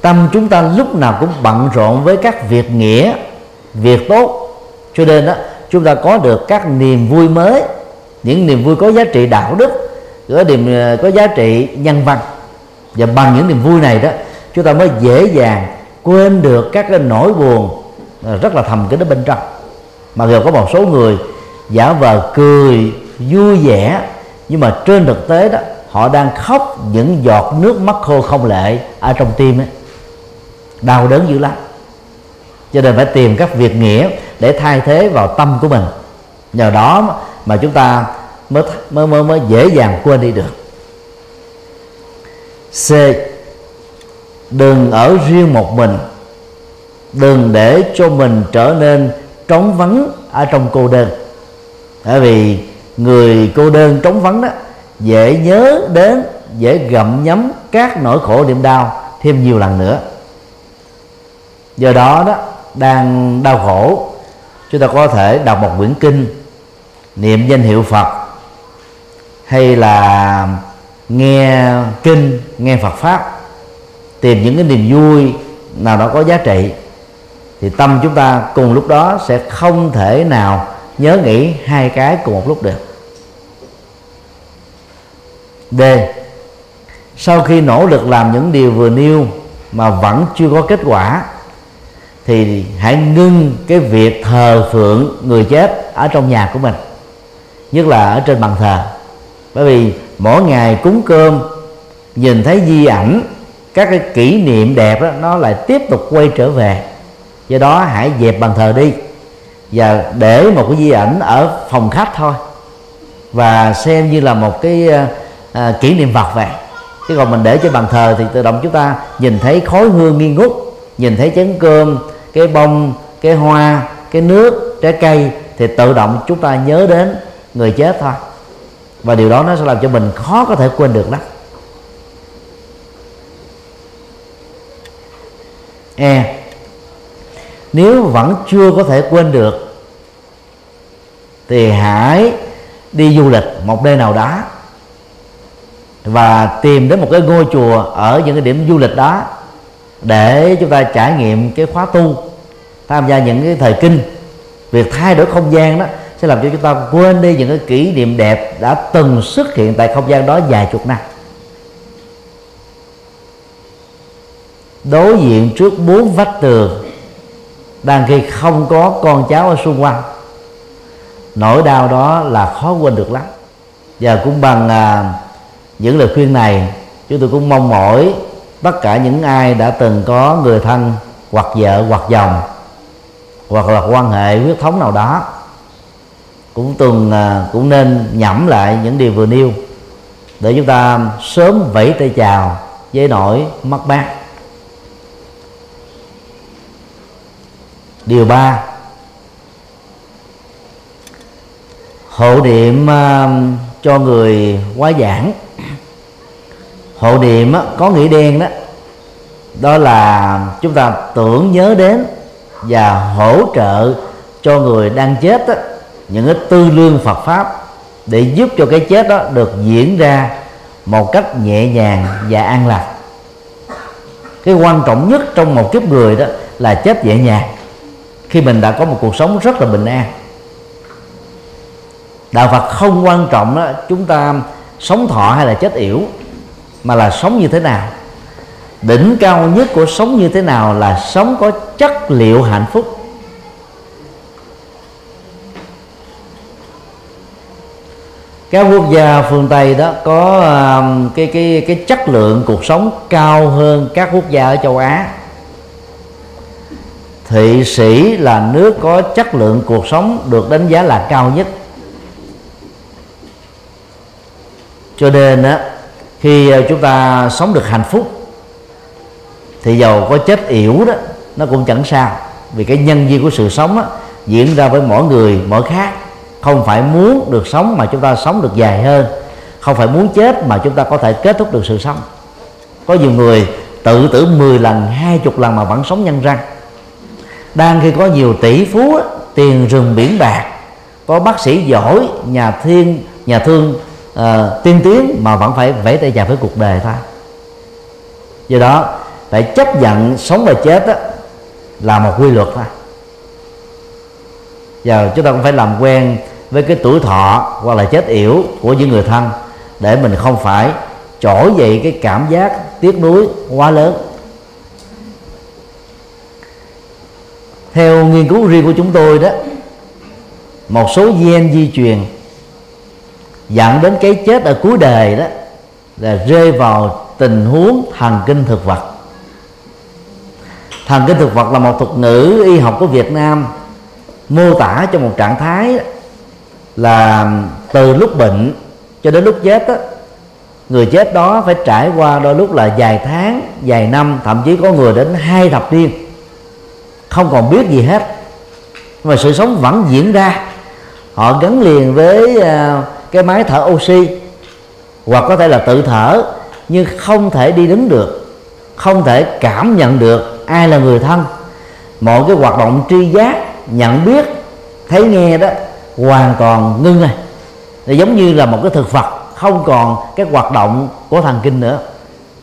tâm chúng ta lúc nào cũng bận rộn với các việc nghĩa, việc tốt. Cho nên đó, chúng ta có được các niềm vui mới những niềm vui có giá trị đạo đức, có niềm ờ, có giá trị nhân văn. Và bằng những niềm vui này đó, chúng ta mới dễ dàng quên được các cái nỗi buồn ờ, rất là thầm kín ở bên trong. Mà giờ có một số người giả vờ cười, vui vẻ, nhưng mà trên thực tế đó, họ đang khóc những giọt nước mắt khô không lệ ở trong tim ấy. Đau đớn dữ lắm. Cho nên phải tìm các việc nghĩa để thay thế vào tâm của mình. Nhờ đó mà chúng ta mới mới mới, mới dễ dàng quên đi được. C. Đừng ở riêng một mình. Đừng để cho mình trở nên trống vắng ở trong cô đơn. Bởi vì người cô đơn trống vắng đó dễ nhớ đến dễ gặm nhấm các nỗi khổ niềm đau thêm nhiều lần nữa. Do đó đó đang đau khổ chúng ta có thể đọc một quyển kinh niệm danh hiệu phật hay là nghe kinh, nghe phật pháp, tìm những cái niềm vui nào đó có giá trị, thì tâm chúng ta cùng lúc đó sẽ không thể nào nhớ nghĩ hai cái cùng một lúc được. D. Sau khi nỗ lực làm những điều vừa nêu mà vẫn chưa có kết quả, thì hãy ngưng cái việc thờ phượng người chết ở trong nhà của mình, nhất là ở trên bàn thờ bởi vì mỗi ngày cúng cơm nhìn thấy di ảnh các cái kỷ niệm đẹp đó nó lại tiếp tục quay trở về. Do đó hãy dẹp bàn thờ đi và để một cái di ảnh ở phòng khách thôi và xem như là một cái à, kỷ niệm vật vậy chứ còn mình để cho bàn thờ thì tự động chúng ta nhìn thấy khói hương nghi ngút nhìn thấy chén cơm cái bông cái hoa cái nước trái cây thì tự động chúng ta nhớ đến người chết thôi và điều đó nó sẽ làm cho mình khó có thể quên được lắm e. Nếu vẫn chưa có thể quên được, thì hãy đi du lịch một nơi nào đó và tìm đến một cái ngôi chùa ở những cái điểm du lịch đó để chúng ta trải nghiệm cái khóa tu, tham gia những cái thời kinh, việc thay đổi không gian đó sẽ làm cho chúng ta quên đi những cái kỷ niệm đẹp đã từng xuất hiện tại không gian đó vài chục năm. Đối diện trước bốn vách tường đang khi không có con cháu ở xung quanh nỗi đau đó là khó quên được lắm. Và cũng bằng à, những lời khuyên này chúng tôi cũng mong mỏi tất cả những ai đã từng có người thân hoặc vợ hoặc chồng hoặc là quan hệ huyết thống nào đó cũng từng à, cũng nên nhẩm lại những điều vừa nêu để chúng ta sớm vẫy tay chào với nỗi mất mát. Điều ba hộ niệm à, cho người quá giảng. Hộ niệm có nghĩa đen đó đó là chúng ta tưởng nhớ đến và hỗ trợ cho người đang chết đó, những cái tư lương Phật pháp để giúp cho cái chết đó được diễn ra một cách nhẹ nhàng và an lạc. Cái quan trọng nhất trong một kiếp người đó là chết nhẹ nhàng. Khi mình đã có một cuộc sống rất là bình an. Đạo phật không quan trọng đó chúng ta sống thọ hay là chết yểu, mà là sống như thế nào. Đỉnh cao nhất của sống như thế nào là sống có chất liệu hạnh phúc. Các quốc gia phương tây đó có uh, cái cái cái chất lượng cuộc sống cao hơn các quốc gia ở châu á. Thụy sĩ là nước có chất lượng cuộc sống được đánh giá là cao nhất. Cho nên á khi ờ, chúng ta sống được hạnh phúc thì giàu có chết yểu đó nó cũng chẳng sao. Vì cái nhân duyên của sự sống á, diễn ra với mỗi người mỗi khác không phải muốn được sống mà chúng ta sống được dài hơn. Không phải muốn chết mà chúng ta có thể kết thúc được sự sống. Có nhiều người tự tử 10 lần hai chục lần mà vẫn sống nhân răng. Đang khi có nhiều tỷ phú tiền rừng biển bạc có bác sĩ giỏi nhà thiên nhà thương uh, tiên tiến mà vẫn phải vẫy tay chào với cuộc đời thôi. Do đó phải chấp nhận sống và chết đó, là một quy luật thôi. Giờ chúng ta cũng phải làm quen với cái tuổi thọ hoặc là chết yểu của những người thân để mình không phải trỗi dậy cái cảm giác tiếc nuối quá lớn. Theo nghiên cứu riêng của chúng tôi đó, một số gen di truyền dẫn đến cái chết ở cuối đời đó là rơi vào tình huống thần kinh thực vật. Thần kinh thực vật là một thuật ngữ y học của Việt Nam mô tả cho một trạng thái là từ lúc bệnh cho đến lúc chết đó, người chết đó phải trải qua đôi lúc là vài tháng vài năm thậm chí có người đến hai thập niên không còn biết gì hết. Mà sự sống vẫn diễn ra. Họ gắn liền với à, cái máy thở oxy hoặc có thể là tự thở nhưng không thể đi đứng được không thể cảm nhận được ai là người thân. Mọi cái hoạt động tri giác nhận biết thấy nghe đó hoàn toàn ngưng này, nó giống như là một cái thực vật không còn cái hoạt động của thần kinh nữa.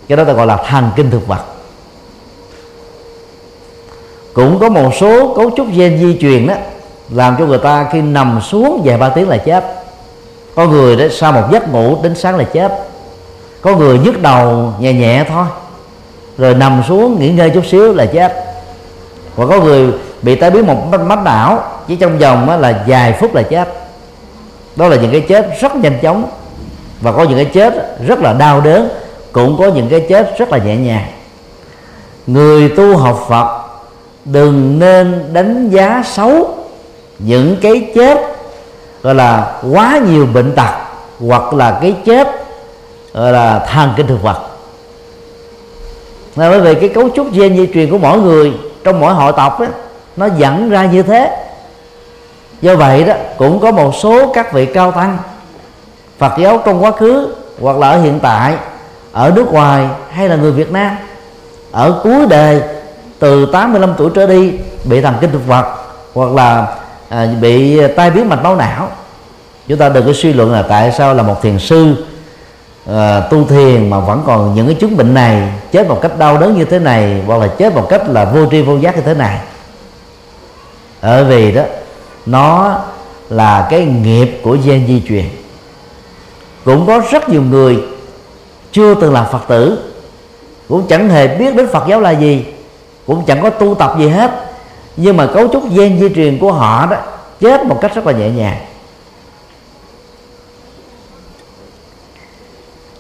Cái đó ta gọi là thần kinh thực vật. Cũng có một số cấu trúc gen di truyền đó làm cho người ta khi nằm xuống vài ba tiếng là chết. Có người đó sau một giấc ngủ đến sáng là chết. Có người nhức đầu nhẹ nhẹ thôi. Rồi nằm xuống nghỉ ngơi chút xíu là chết. Và có người bị tai biến một mắt não chỉ trong vòng là vài phút là chết. Đó là những cái chết rất nhanh chóng và có những cái chết rất là đau đớn cũng có những cái chết rất là nhẹ nhàng. Người tu học Phật đừng nên đánh giá xấu những cái chết gọi là quá nhiều bệnh tật hoặc là cái chết gọi là thần kinh thực vật. Là bởi vì cái cấu trúc gen di truyền của mỗi người trong mỗi hội tộc đó, nó dẫn ra như thế do vậy đó cũng có một số các vị cao tăng Phật giáo trong quá khứ hoặc là ở hiện tại ở nước ngoài hay là người Việt Nam ở cuối đời từ 85 tuổi trở đi bị thần kinh thực vật hoặc là à, bị tai biến mạch máu não. Chúng ta đừng có suy luận là tại sao là một thiền sư à, tu thiền mà vẫn còn những cái chứng bệnh này chết một cách đau đớn như thế này hoặc là chết một cách là vô tri vô giác như thế này. Ở vì đó nó là cái nghiệp của gen di truyền. Cũng có rất nhiều người chưa từng làm phật tử cũng chẳng hề biết đến phật giáo là gì cũng chẳng có tu tập gì hết. Nhưng mà cấu trúc gen di truyền của họ đó chết một cách rất là nhẹ nhàng.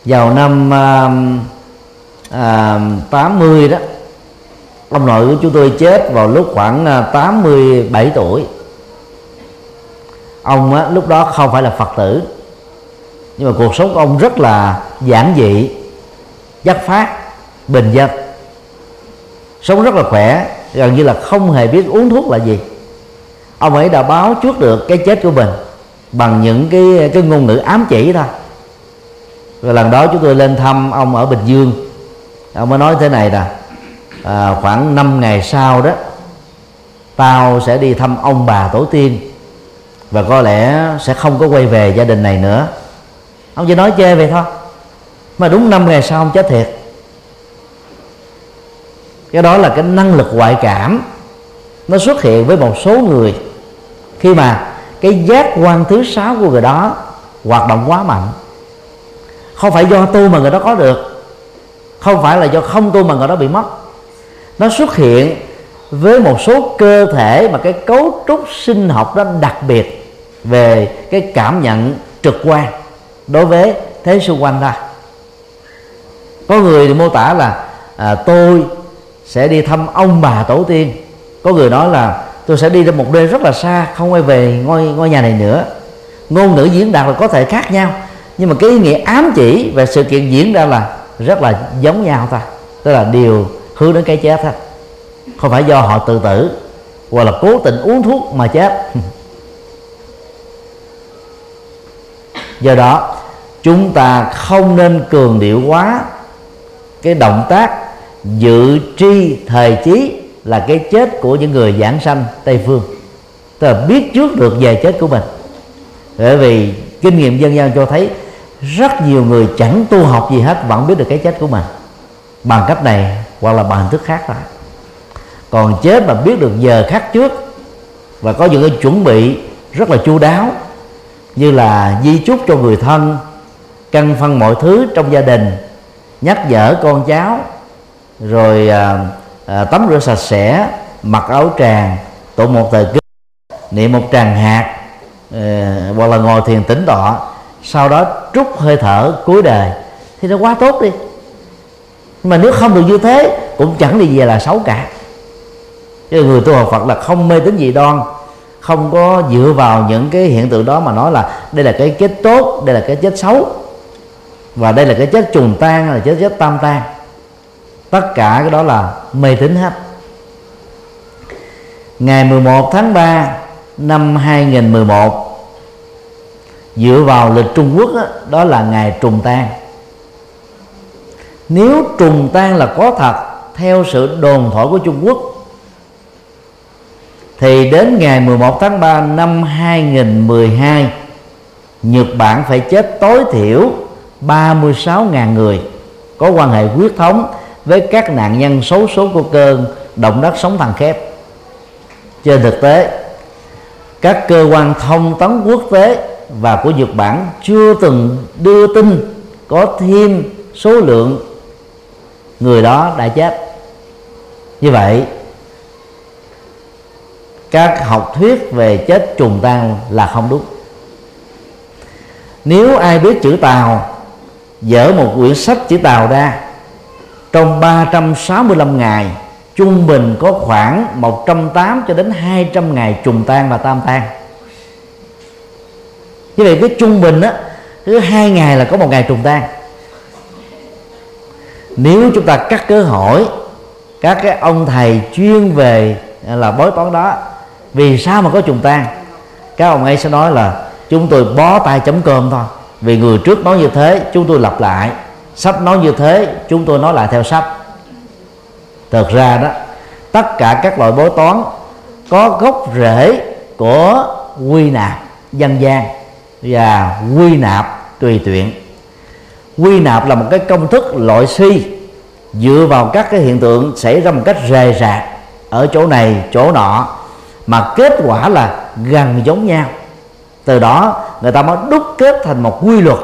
Vào năm uh, uh, 80 đó ông nội của chúng tôi chết vào lúc khoảng uh, 87 tuổi ông á, lúc đó không phải là phật tử. Nhưng mà cuộc sống của ông rất là giản dị dắt phát bình dân. Sống rất là khỏe gần như là không hề biết uống thuốc là gì. Ông ấy đã báo trước được cái chết của mình bằng những cái cái ngôn ngữ ám chỉ thôi. Rồi lần đó chúng tôi lên thăm ông ở bình dương. Ông mới nói thế này nè à, khoảng 5 ngày sau đó tao sẽ đi thăm ông bà tổ tiên và có lẽ sẽ không có quay về gia đình này nữa. Ông chỉ nói chơi vậy thôi. Mà đúng năm ngày sau ông chết thiệt. Cái đó là cái năng lực ngoại cảm. Nó xuất hiện với một số người. Khi mà cái giác quan thứ sáu của người đó hoạt động quá mạnh. Không phải do tu mà người đó có được. Không phải là do không tu mà người đó bị mất. Nó xuất hiện với một số cơ thể mà cái cấu trúc sinh học đó đặc biệt về cái cảm nhận trực quan đối với thế xung quanh ta. Có người thì mô tả là à, tôi sẽ đi thăm ông bà tổ tiên. Có người nói là tôi sẽ đi ra một nơi rất là xa không quay về ngôi ngôi nhà này nữa. Ngôn ngữ diễn đạt là có thể khác nhau nhưng mà cái ý nghĩa ám chỉ về sự kiện diễn ra là rất là giống nhau ta. Tức là điều hướng đến cái chết thôi. Không phải do họ tự tử hoặc là cố tình uống thuốc mà chết. do đó, chúng ta không nên cường điệu quá cái động tác dự tri thời chí là cái chết của những người giảng sanh tây phương. Tức là biết trước được về chết của mình. Bởi vì kinh nghiệm dân gian cho thấy rất nhiều người chẳng tu học gì hết vẫn biết được cái chết của mình. Bằng cách này hoặc là bằng hình thức khác thôi. Còn chết mà biết được giờ khác trước và có những cái chuẩn bị rất là chu đáo như là di chúc cho người thân căn phân mọi thứ trong gia đình nhắc nhở con cháu rồi à, à, tắm rửa sạch sẽ mặc áo tràng tụng một thời kinh niệm một tràng hạt à, hoặc là ngồi thiền tĩnh tọa sau đó trút hơi thở cuối đời. Thì nó quá tốt đi. Mà nếu không được như thế cũng chẳng đi về là xấu cả. Chứ người tu học Phật là không mê tín dị đoan không có dựa vào những cái hiện tượng đó mà nói là đây là cái chết tốt đây là cái chết xấu. Và đây là cái chết trùng tan là chết chết tam tan. Tất cả cái đó là mê tín hết. Ngày 11 tháng 3 năm 2011 dựa vào lịch Trung Quốc đó, đó là ngày trùng tan. Nếu trùng tan là có thật theo sự đồn thổi của Trung Quốc thì đến ngày 11 tháng 3 năm 2012 Nhật Bản phải chết tối thiểu 36.000 người, có quan hệ huyết thống với các nạn nhân xấu số của cơn động đất sóng thần khép. Trên thực tế, các cơ quan thông tấn quốc tế và của Nhật Bản chưa từng đưa tin có thêm số lượng người đó đã chết. Như vậy các học thuyết về chết trùng tan là không đúng. Nếu ai biết chữ tàu dở một quyển sách chữ tàu ra trong 365 ngày trung bình có khoảng 108 cho đến 200 ngày trùng tan và tam tan. Như vậy cái trung bình á cứ hai ngày là có một ngày trùng tan. Nếu chúng ta cắt cơ hội, các cái ông thầy chuyên về à, là bói toán đó vì sao mà có trùng tan? Các ông ấy sẽ nói là chúng tôi bó tay chấm cơm thôi. Vì người trước nói như thế, chúng tôi lặp lại. Sắp nói như thế, chúng tôi nói lại theo sắp. thật ra đó, tất cả các loại bói toán có gốc rễ của quy nạp dân gian và quy nạp tùy tuyện quy nạp là một cái công thức loại suy. Dựa vào các cái hiện tượng xảy ra một cách rề rạc ở chỗ này, chỗ nọ mà kết quả là gần giống nhau. Từ đó người ta mới đúc kết thành một quy luật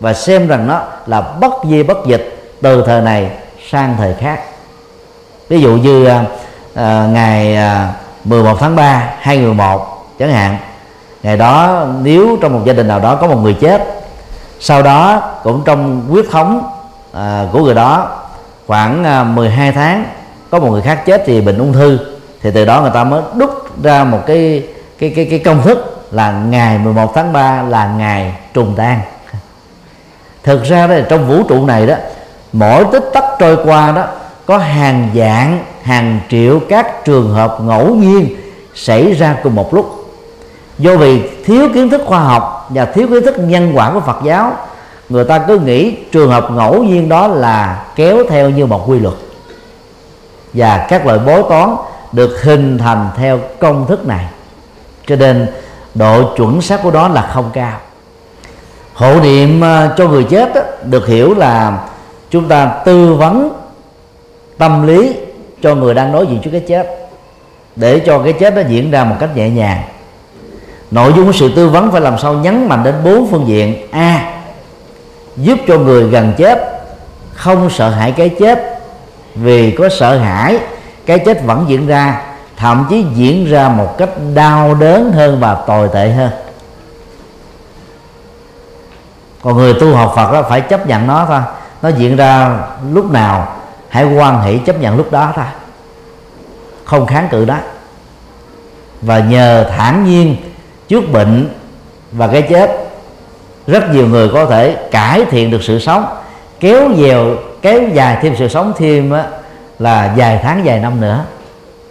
và xem rằng nó là bất di bất dịch từ thời này sang thời khác. Ví dụ như à, à ngày à, 11 tháng 3 2011 chẳng hạn ngày đó nếu trong một gia đình nào đó có một người chết sau đó cũng trong quyết thống à, của người đó khoảng à, 12 tháng có một người khác chết thì bệnh ung thư thì từ đó người ta mới đúc ra một cái cái cái cái công thức là ngày 11 tháng 3 là ngày trùng tan. Thực ra đó, trong vũ trụ này đó, mỗi tích tắc trôi qua đó, có hàng dạng, hàng triệu các trường hợp ngẫu nhiên xảy ra cùng một lúc. Do vì thiếu kiến thức khoa học và thiếu kiến thức nhân quả của Phật giáo, người ta cứ nghĩ trường hợp ngẫu nhiên đó là kéo theo như một quy luật. Và các loại bói toán được hình thành theo công thức này. Cho nên độ chuẩn xác của đó là không cao. Hộ niệm à, cho người chết được hiểu là chúng ta tư vấn tâm lý cho người đang đối diện trước cái chết, để cho cái chết nó diễn ra một cách nhẹ nhàng. Nội dung của sự tư vấn phải làm sao nhấn mạnh đến bốn phương diện. A, giúp cho người gần chết, không sợ hãi cái chết vì có sợ hãi cái chết vẫn diễn ra thậm chí diễn ra một cách đau đớn hơn và tồi tệ hơn. Còn người tu học Phật đó phải chấp nhận nó thôi. Nó diễn ra lúc nào hãy quan hệ chấp nhận lúc đó thôi. Không kháng cự đó. Và nhờ thản nhiên trước bệnh và cái chết rất nhiều người có thể cải thiện được sự sống. Kéo dèo kéo dài thêm sự sống thêm á, là vài tháng, vài năm nữa.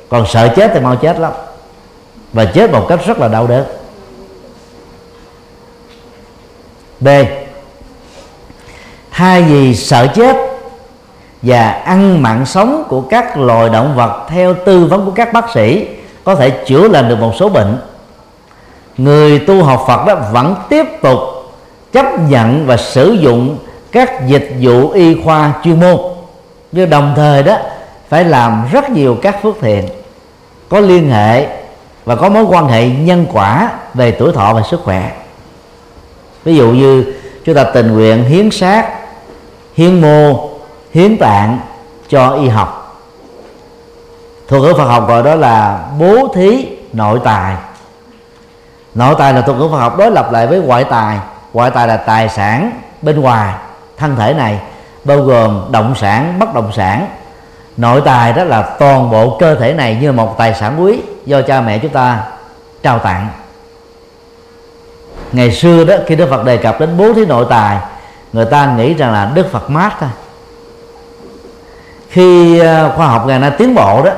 Còn sợ chết thì mau chết lắm. Và chết một cách rất là đau đớn. B. Thay vì sợ chết và ăn mạng sống của các loài động vật theo tư vấn của các bác sĩ, có thể chữa lành được một số bệnh. Người tu học Phật đó vẫn tiếp tục chấp nhận và sử dụng các dịch vụ y khoa chuyên môn. Nhưng đồng thời đó phải làm rất nhiều các phước thiện, có liên hệ và có mối quan hệ nhân quả về tuổi thọ và sức khỏe. Ví dụ như chúng ta tình nguyện hiến xác, hiến mô, hiến tạng cho y học. Thuật ngữ Phật học gọi đó là bố thí nội tài. Nội tài là thuật ngữ Phật học đối lập lại với ngoại tài. Ngoại tài là tài sản bên ngoài, thân thể này, bao gồm động sản, bất động sản nội tài đó là toàn bộ cơ thể này như một tài sản quý do cha mẹ chúng ta trao tặng. Ngày xưa đó, khi đức phật đề cập đến bố thí nội tài, người ta nghĩ rằng là đức phật mát thôi. Khi ờ, khoa học ngày nay tiến bộ đó,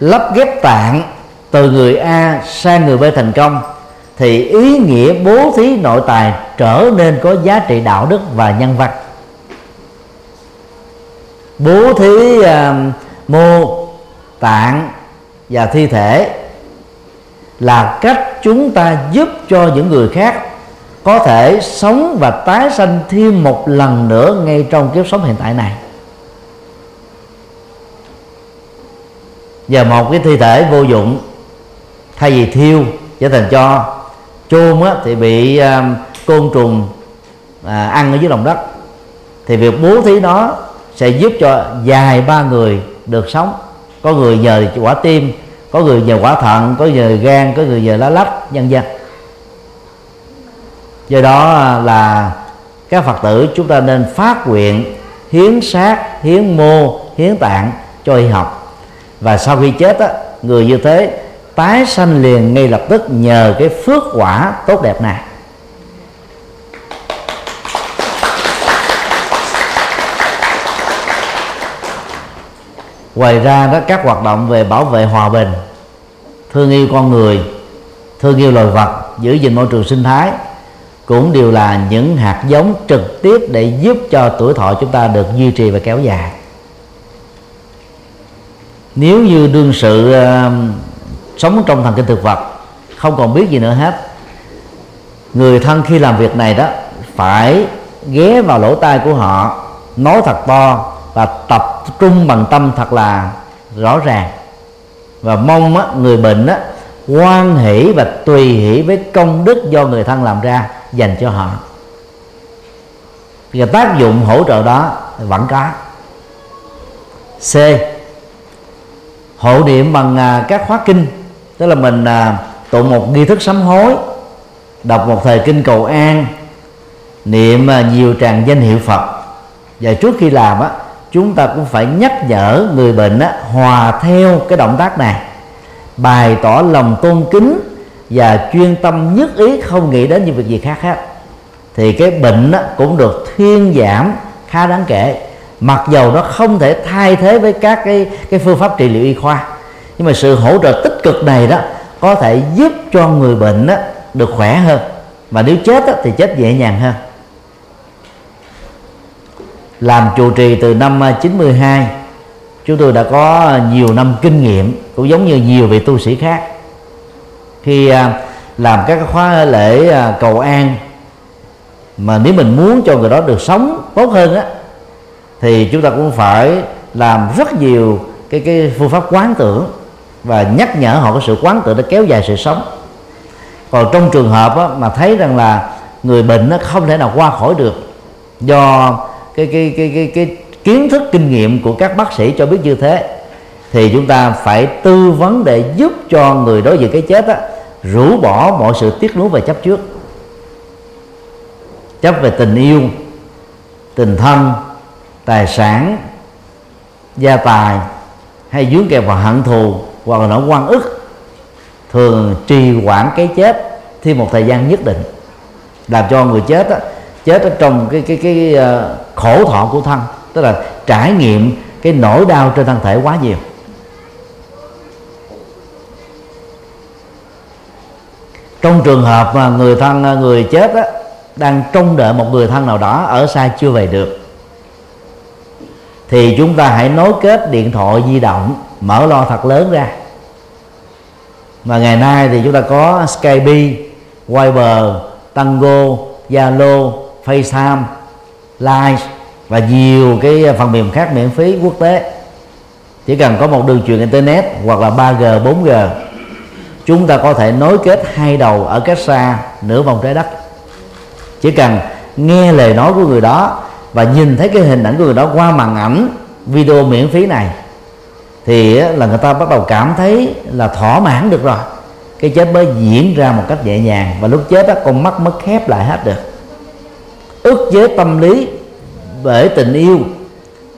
lắp ghép tạng từ người a sang người b thành công, thì ý nghĩa bố thí nội tài trở nên có giá trị đạo đức và nhân văn bố thí uh, mô tạng và thi thể là cách chúng ta giúp cho những người khác có thể sống và tái sanh thêm một lần nữa ngay trong kiếp sống hiện tại này. Và một cái thi thể vô dụng thay vì thiêu trở thành cho chôn á, thì bị uh, côn trùng à, ăn ở dưới lòng đất. Thì việc bố thí đó sẽ giúp cho vài ba người được sống. Có người nhờ quả tim có người nhờ quả thận có người nhờ gan có người nhờ lá lách nhân dân. Do đó là các phật tử chúng ta nên phát nguyện hiến xác hiến mô hiến tạng cho y học. Và sau khi chết á, người như thế tái sanh liền ngay lập tức nhờ cái phước quả tốt đẹp này. Ngoài ra đó các hoạt động về bảo vệ hòa bình thương yêu con người thương yêu loài vật giữ gìn môi trường sinh thái cũng đều là những hạt giống trực tiếp để giúp cho tuổi thọ chúng ta được duy trì và kéo dài. Nếu như đương sự uh, sống trong thần kinh thực vật không còn biết gì nữa hết người thân khi làm việc này đó phải ghé vào lỗ tai của họ nói thật to và tập trung bằng tâm thật là rõ ràng. Và mong á, người bệnh á, quan hỷ và tùy hỷ với công đức do người thân làm ra dành cho họ. Và tác dụng hỗ trợ đó vẫn có. C. Hộ niệm bằng à, các khóa kinh. Tức là mình à, tụ một nghi thức sám hối đọc một thời kinh cầu an niệm à, nhiều tràng danh hiệu phật. Và trước khi làm á chúng ta cũng phải nhắc nhở người bệnh á, hòa theo cái động tác này. Bày tỏ lòng tôn kính và chuyên tâm nhất ý không nghĩ đến những việc gì khác hết. Thì cái bệnh á, cũng được thuyên giảm khá đáng kể. Mặc dầu nó không thể thay thế với các cái cái phương pháp trị liệu y khoa nhưng mà sự hỗ trợ tích cực này đó có thể giúp cho người bệnh đó được khỏe hơn. Và nếu chết đó, thì chết nhẹ nhàng hơn làm trụ trì từ năm à, 92 chúng tôi đã có nhiều năm kinh nghiệm cũng giống như nhiều vị tu sĩ khác. Khi à, làm các khóa lễ à, cầu an mà nếu mình muốn cho người đó được sống tốt hơn á thì chúng ta cũng phải làm rất nhiều cái cái phương pháp quán tưởng và nhắc nhở họ có sự quán tưởng để kéo dài sự sống. Còn trong trường hợp á, mà thấy rằng là người bệnh nó không thể nào qua khỏi được do cái cái cái cái cái kiến thức kinh nghiệm của các bác sĩ cho biết như thế thì chúng ta phải tư vấn để giúp cho người đối diện cái chết á, rũ bỏ mọi sự tiếc nuối và chấp trước. Chấp về tình yêu tình thân tài sản gia tài hay dướng kèm vào hận thù hoặc là nỗi quan ức thường trì hoãn cái chết thêm một thời gian nhất định làm cho người chết á, chết ở trong cái cái cái uh, khổ thọ của thân. Tức là trải nghiệm cái nỗi đau trên thân thể quá nhiều. Trong trường hợp mà người thân ờ, người chết á, đang trông đợi một người thân nào đó ở xa chưa về được thì chúng ta hãy nối kết điện thoại di động mở lo thật lớn ra. Mà ngày nay thì chúng ta có Skype, Viber, Tango, Zalo, FaceTime, Live và nhiều cái phần mềm khác miễn phí quốc tế. Chỉ cần có một đường truyền internet hoặc là 3G, 4G chúng ta có thể nối kết hai đầu ở cách xa nửa vòng trái đất. Chỉ cần nghe lời nói của người đó và nhìn thấy cái hình ảnh của người đó qua màn ảnh video miễn phí này thì là người ta bắt đầu cảm thấy là thỏa mãn được rồi. Cái chết mới diễn ra một cách nhẹ nhàng và lúc chết đó con mắt mới khép lại hết được ức chế tâm lý bởi tình yêu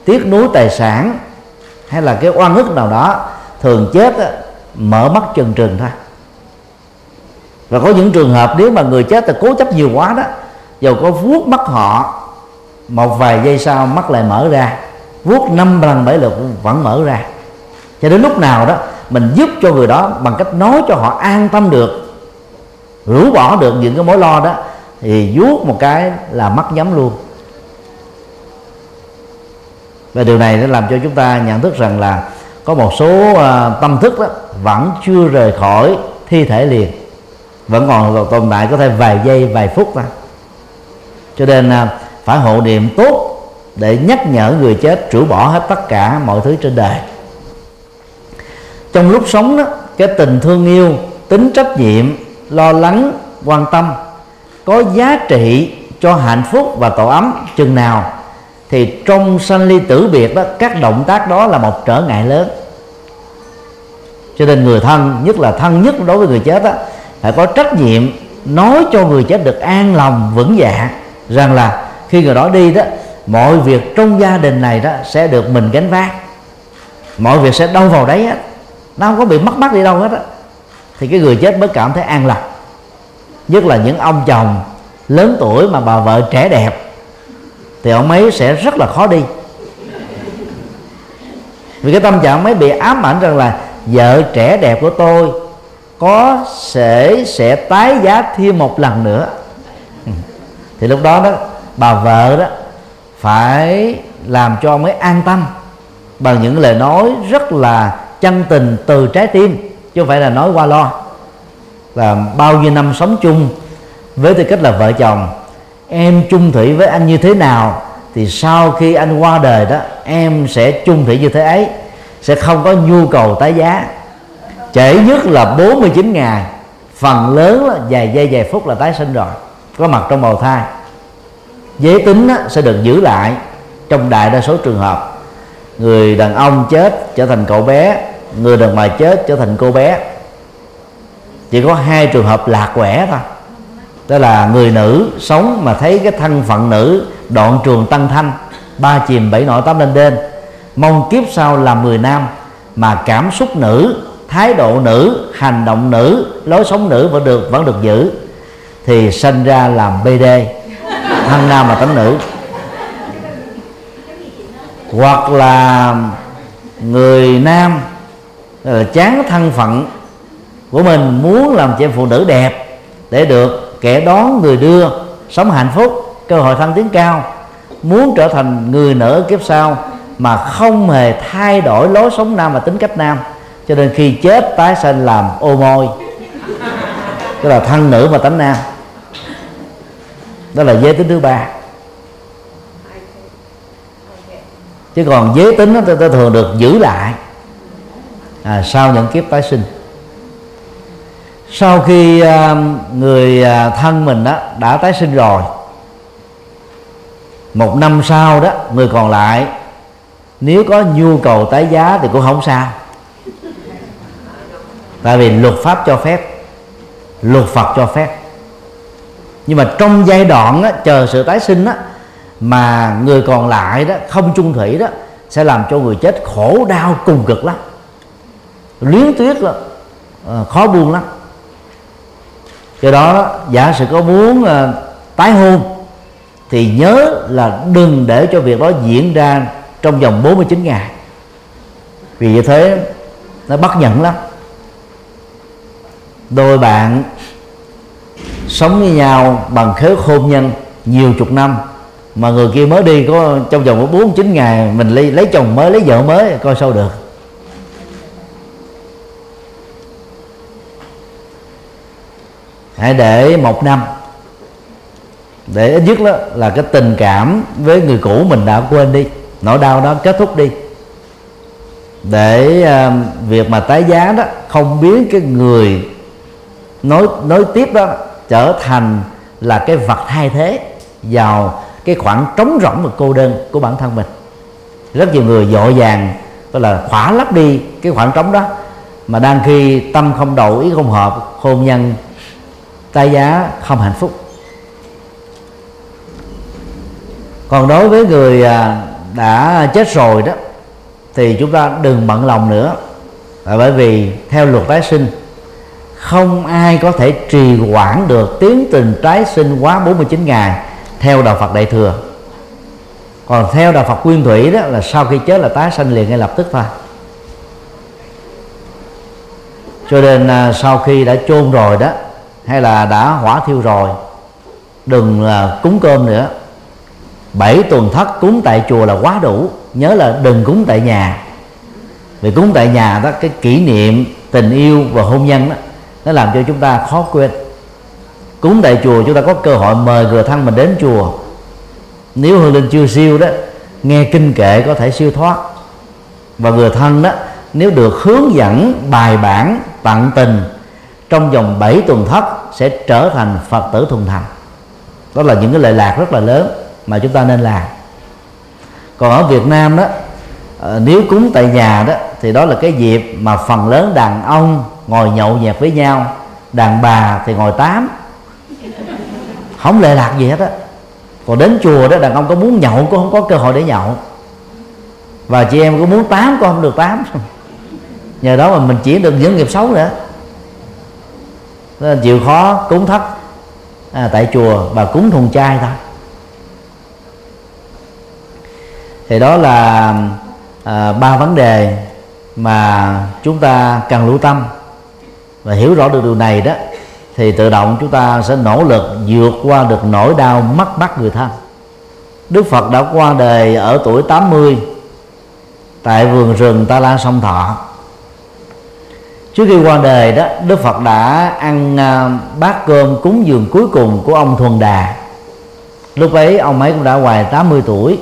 tiếc nuối tài sản hay là cái oan ức nào đó thường chết á, mở mắt chừng trừng thôi. Và có những trường hợp nếu mà người chết là cố chấp nhiều quá đó dầu có vuốt mắt họ một vài giây sau mắt lại mở ra vuốt năm lần bảy lượt vẫn mở ra. Cho đến lúc nào đó mình giúp cho người đó bằng cách nói cho họ an tâm được rũ bỏ được những cái mối lo đó thì vuốt một cái là mắt nhắm luôn. Và điều này nó làm cho chúng ta nhận thức rằng là có một số uh, tâm thức đó vẫn chưa rời khỏi thi thể liền vẫn còn tồn tại có thể vài giây vài phút thôi. Cho nên uh, phải hộ niệm tốt để nhắc nhở người chết rũ bỏ hết tất cả mọi thứ trên đời. Trong lúc sống đó cái tình thương yêu tính trách nhiệm lo lắng quan tâm có giá trị cho hạnh phúc và tổ ấm chừng nào, thì trong sanh ly tử biệt đó, các động tác đó là một trở ngại lớn. Cho nên người thân, nhất là thân nhất đối với người chết đó, phải có trách nhiệm nói cho người chết được an lòng, vững dạ rằng là khi người đó đi đó, mọi việc trong gia đình này đó sẽ được mình gánh vác. Mọi việc sẽ đâu vào đấy hết. Nó không có bị mất mát đi đâu hết á. Thì cái người chết mới cảm thấy an lòng nhất là những ông chồng lớn tuổi mà bà vợ trẻ đẹp, thì ông ấy sẽ rất là khó đi. Vì cái tâm trạng mới bị ám ảnh rằng là vợ trẻ đẹp của tôi có sẽ sẽ tái giá thêm một lần nữa. Thì lúc đó đó, bà vợ đó phải làm cho ông ấy an tâm bằng những lời nói rất là chân tình từ trái tim, chứ không phải là nói qua lo là bao nhiêu năm sống chung với tư cách là vợ chồng, em chung thủy với anh như thế nào, thì sau khi anh qua đời đó, em sẽ chung thủy như thế ấy, sẽ không có nhu cầu tái giá. Trễ nhất là 49 ngày, phần lớn là vài giây, vài phút là tái sinh rồi, có mặt trong bào thai. Giới tính sẽ được giữ lại trong đại đa số trường hợp. Người đàn ông chết trở thành cậu bé, người đàn bà chết trở thành cô bé chỉ có hai trường hợp lạc quẻ thôi. Đó là người nữ sống mà thấy cái thân phận nữ đoạn trường tăng thanh, ba chìm bảy nổi tám lên đên, mong kiếp sau làm người nam mà cảm xúc nữ, thái độ nữ, hành động nữ, lối sống nữ vẫn được vẫn được giữ, thì sinh ra làm bd thân nam mà tánh nữ. Hoặc là người nam ờ, chán thân phận của mình muốn làm chị phụ nữ đẹp để được kẻ đón người đưa sống hạnh phúc cơ hội thăng tiến cao. Muốn trở thành người nữ kiếp sau mà không hề thay đổi lối sống nam và tính cách nam. Cho nên khi chết tái sinh làm ô môi. Tức là thân nữ và tánh nam. Đó là giới tính thứ ba. Chứ còn giới tính nó ta thường được giữ lại. À, sau những kiếp tái sinh sau khi à, người à, thân mình đó đã tái sinh rồi một năm sau đó người còn lại nếu có nhu cầu tái giá thì cũng không sao. Tại vì luật pháp cho phép luật phật cho phép. Nhưng mà trong giai đoạn đó, chờ sự tái sinh đó, mà người còn lại đó không chung thủy đó sẽ làm cho người chết khổ đau cùng cực lắm. Luyến tuyết lắm ờ, khó buông lắm do đó giả sử có muốn uh, tái hôn thì nhớ là đừng để cho việc đó diễn ra trong vòng 49 ngày. Vì như thế nó bất nhẫn lắm. Đôi bạn sống với nhau bằng khế hôn nhân nhiều chục năm mà người kia mới đi có trong vòng bốn chín ngày mình lấy lấy chồng mới lấy vợ mới coi sao được. Hãy để một năm. Để ít nhất đó là cái tình cảm với người cũ mình đã quên đi. Nỗi đau đó kết thúc đi. Để uh, việc mà tái giá đó không biến cái người nói nói tiếp đó trở thành là cái vật thay thế vào cái khoảng trống rỗng và cô đơn của bản thân mình. Rất nhiều người dội vàng tức là khỏa lấp đi cái khoảng trống đó mà đang khi tâm không đầu ý không hợp hôn nhân tay giá không hạnh phúc. Còn đối với người à, đã chết rồi đó, thì chúng ta đừng bận lòng nữa. Là bởi vì theo luật tái sinh, không ai có thể trì hoãn được tiến trình tái sinh quá 49 ngày theo đạo Phật Đại thừa. Còn theo đạo Phật Nguyên Thủy đó là sau khi chết là tái sanh liền ngay lập tức thôi. Cho nên à, sau khi đã chôn rồi đó hay là đã hỏa thiêu rồi, đừng là cúng cơm nữa. Bảy tuần thất cúng tại chùa là quá đủ. Nhớ là đừng cúng tại nhà. Vì cúng tại nhà đó, cái kỷ niệm tình yêu và hôn nhân đó, nó làm cho chúng ta khó quên. Cúng tại chùa, chúng ta có cơ hội mời người thân mình đến chùa. Nếu hương linh chưa siêu đó, nghe kinh kệ có thể siêu thoát. Và người thân đó, nếu được hướng dẫn bài bản tận tình trong vòng 7 tuần thất sẽ trở thành phật tử thuần thành. Đó là những cái lệ lạc rất là lớn mà chúng ta nên làm. Còn ở Việt Nam đó ờ, nếu cúng tại nhà đó, thì đó là cái dịp mà phần lớn đàn ông ngồi nhậu nhẹt với nhau, đàn bà thì ngồi tám. Không lệ lạc gì hết á. Còn đến chùa đó, đàn ông có muốn nhậu cũng không có cơ hội để nhậu. Và chị em có muốn tám cũng không được tám. Nhờ đó mà mình chỉ được những nghiệp xấu nữa nên chịu khó cúng thất à, tại chùa và cúng thùng chay thôi. Thì đó là à, ba vấn đề mà chúng ta cần lưu tâm. Và hiểu rõ được điều này đó thì tự động chúng ta sẽ nỗ lực vượt qua được nỗi đau mất mát người thân. Đức Phật đã qua đời ở tuổi 80 tại vườn rừng Ta La Sông Thọ trước khi qua đời đó, Đức Phật đã ăn à, bát cơm cúng dường cuối cùng của ông Thuần Đà. Lúc ấy, ông ấy cũng đã ngoài 80 tuổi.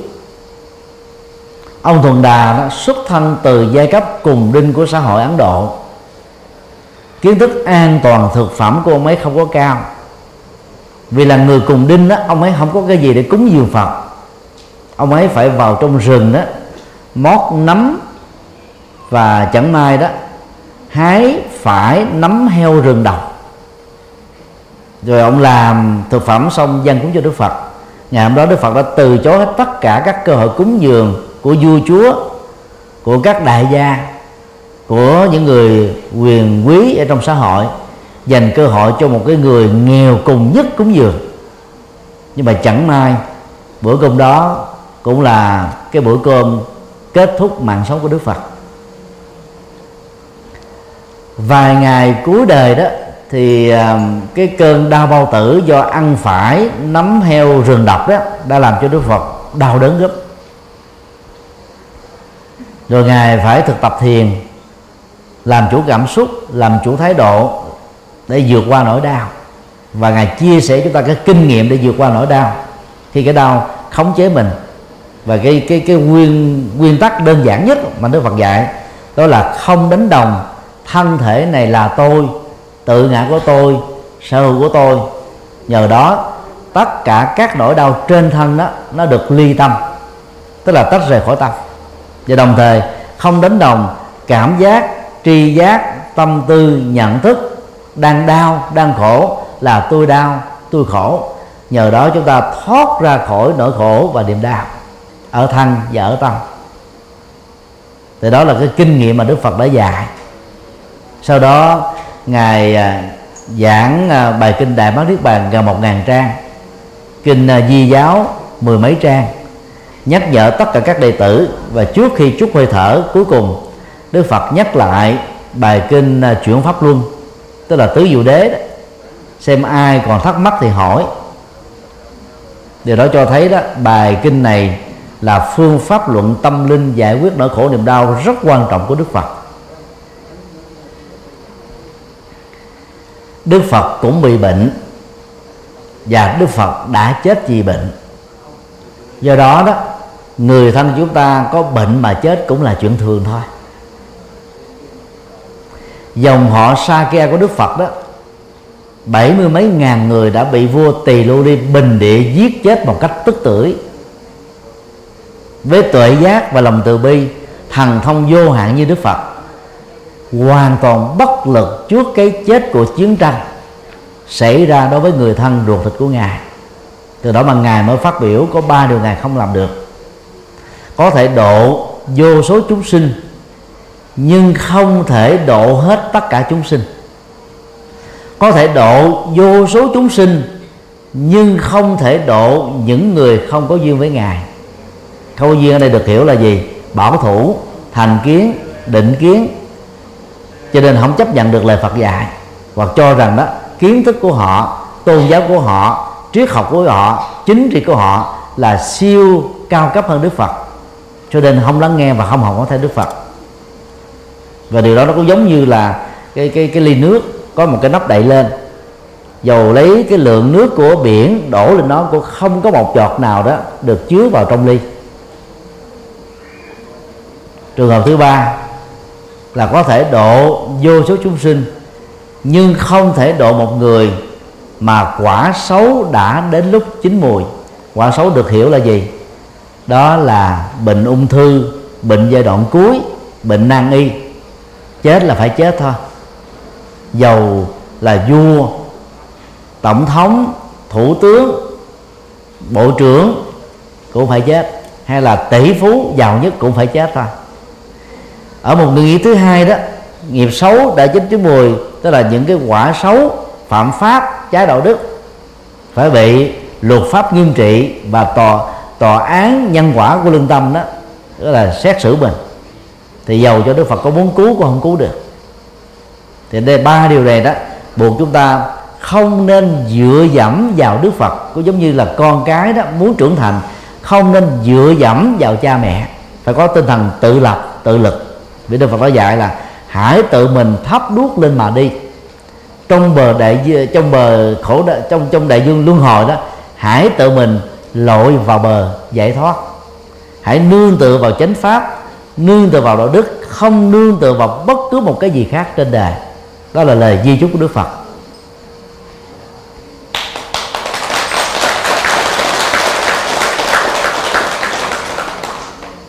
Ông Thuần Đà đó xuất thân từ giai cấp cùng đinh của xã hội Ấn Độ. Kiến thức an toàn thực phẩm của ông ấy không có cao. Vì là người cùng đinh đó, ông ấy không có cái gì để cúng dường Phật. Ông ấy phải vào trong rừng đó, mót nấm và chẳng may đó hái phải nấm heo rừng đầu rồi ông làm thực phẩm xong dân cúng cho Đức Phật. Ngày hôm đó Đức Phật đã từ chối hết tất cả các cơ hội cúng dường của vua chúa, của các đại gia, của những người quyền quý ở trong xã hội, dành cơ hội cho một cái người nghèo cùng nhất cúng dường. Nhưng mà chẳng may, bữa cơm đó cũng là cái bữa cơm kết thúc mạng sống của Đức Phật vài ngày cuối đời đó, thì à, cái cơn đau bao tử do ăn phải nấm heo rừng độc đó đã làm cho Đức Phật đau đớn gấp. Rồi ngài phải thực tập thiền, làm chủ cảm xúc, làm chủ thái độ để vượt qua nỗi đau. Và ngài chia sẻ chúng ta cái kinh nghiệm để vượt qua nỗi đau. Khi cái đau khống chế mình, và cái cái cái nguyên nguyên tắc đơn giản nhất mà Đức Phật dạy đó là không đánh đồng thân thể này là tôi, tự ngã của tôi, sở hữu của tôi. Nhờ đó, tất cả các nỗi đau trên thân đó, nó được ly tâm, tức là tách rời khỏi tâm. Và đồng thời, không đánh đồng cảm giác, tri giác, tâm tư, nhận thức, đang đau, đang khổ là tôi đau, tôi khổ. Nhờ đó chúng ta thoát ra khỏi nỗi khổ và niềm đau ở thân và ở tâm. Thì đó là cái kinh nghiệm mà đức phật đã dạy sau đó, ngài à, giảng à, bài kinh đại bát niết bàn gần một ngàn trang. Kinh à, di giáo mười mấy trang. Nhắc nhở tất cả các đệ tử và trước khi chút hơi thở cuối cùng, đức phật nhắc lại bài kinh chuyển pháp luân, tức là tứ diệu đế đó. xem ai còn thắc mắc thì hỏi. Điều đó cho thấy đó, bài kinh này là phương pháp luận tâm linh giải quyết nỗi khổ niềm đau rất quan trọng của đức phật. Đức phật cũng bị bệnh. Và đức phật đã chết vì bệnh. Do đó đó, người thân chúng ta có bệnh mà chết cũng là chuyện thường thôi. Dòng họ Sakya của Đức Phật đó, bảy mươi mấy ngàn người đã bị vua Tỳ Lô Đi bình địa giết chết một cách tức tưởi. Với tuệ giác và lòng từ bi, thần thông vô hạn như Đức Phật hoàn toàn bất lực trước cái chết của chiến tranh xảy ra đối với người thân ruột thịt của ngài. Từ đó mà ngài mới phát biểu có ba điều ngài không làm được. Có thể độ vô số chúng sinh, nhưng không thể độ hết tất cả chúng sinh. Có thể độ vô số chúng sinh, nhưng không thể độ những người không có duyên với ngài. Không có duyên ở đây được hiểu là gì? Bảo thủ, thành kiến, định kiến cho nên không chấp nhận được lời Phật dạy. Hoặc cho rằng đó, kiến thức của họ, tôn giáo của họ, triết học của họ, chính trị của họ là siêu cao cấp hơn Đức Phật. Cho nên không lắng nghe và không học có theo Đức Phật. Và điều đó nó cũng giống như là cái cái cái ly nước có một cái nắp đậy lên. Dầu lấy cái lượng nước của biển đổ lên nó cũng không có một giọt nào đó được chứa vào trong ly. Trường hợp thứ ba là có thể độ vô số chúng sinh, nhưng không thể độ một người mà quả xấu đã đến lúc chín mùi. Quả xấu được hiểu là gì? Đó là bệnh ung thư, bệnh giai đoạn cuối, bệnh nan y. Chết là phải chết thôi. Dầu là vua, tổng thống, thủ tướng, bộ trưởng cũng phải chết. Hay là tỷ phú giàu nhất cũng phải chết thôi ở một người nghĩ thứ hai đó, nghiệp xấu đã chín chín mùi, tức là những cái quả xấu, phạm pháp, trái đạo đức, phải bị luật pháp nghiêm trị và tòa tòa án nhân quả của lương tâm đó, tức là xét xử mình. Thì giàu cho đức phật có muốn cứu cũng không cứu được. Thì đây ba điều này đó, buộc chúng ta không nên dựa dẫm vào đức phật cũng giống như là con cái đó muốn trưởng thành, không nên dựa dẫm vào cha mẹ. Phải có tinh thần tự lập, tự lực vì đức phật nói dạy là hãy tự mình thắp đuốc lên mà đi. Trong bờ đại trong bờ khổ đại, trong trong đại dương luân hồi đó hãy tự mình lội vào bờ giải thoát. Hãy nương tựa vào chánh pháp nương tựa vào đạo đức không nương tựa vào bất cứ một cái gì khác trên đời. Đó là lời di chúc của đức phật.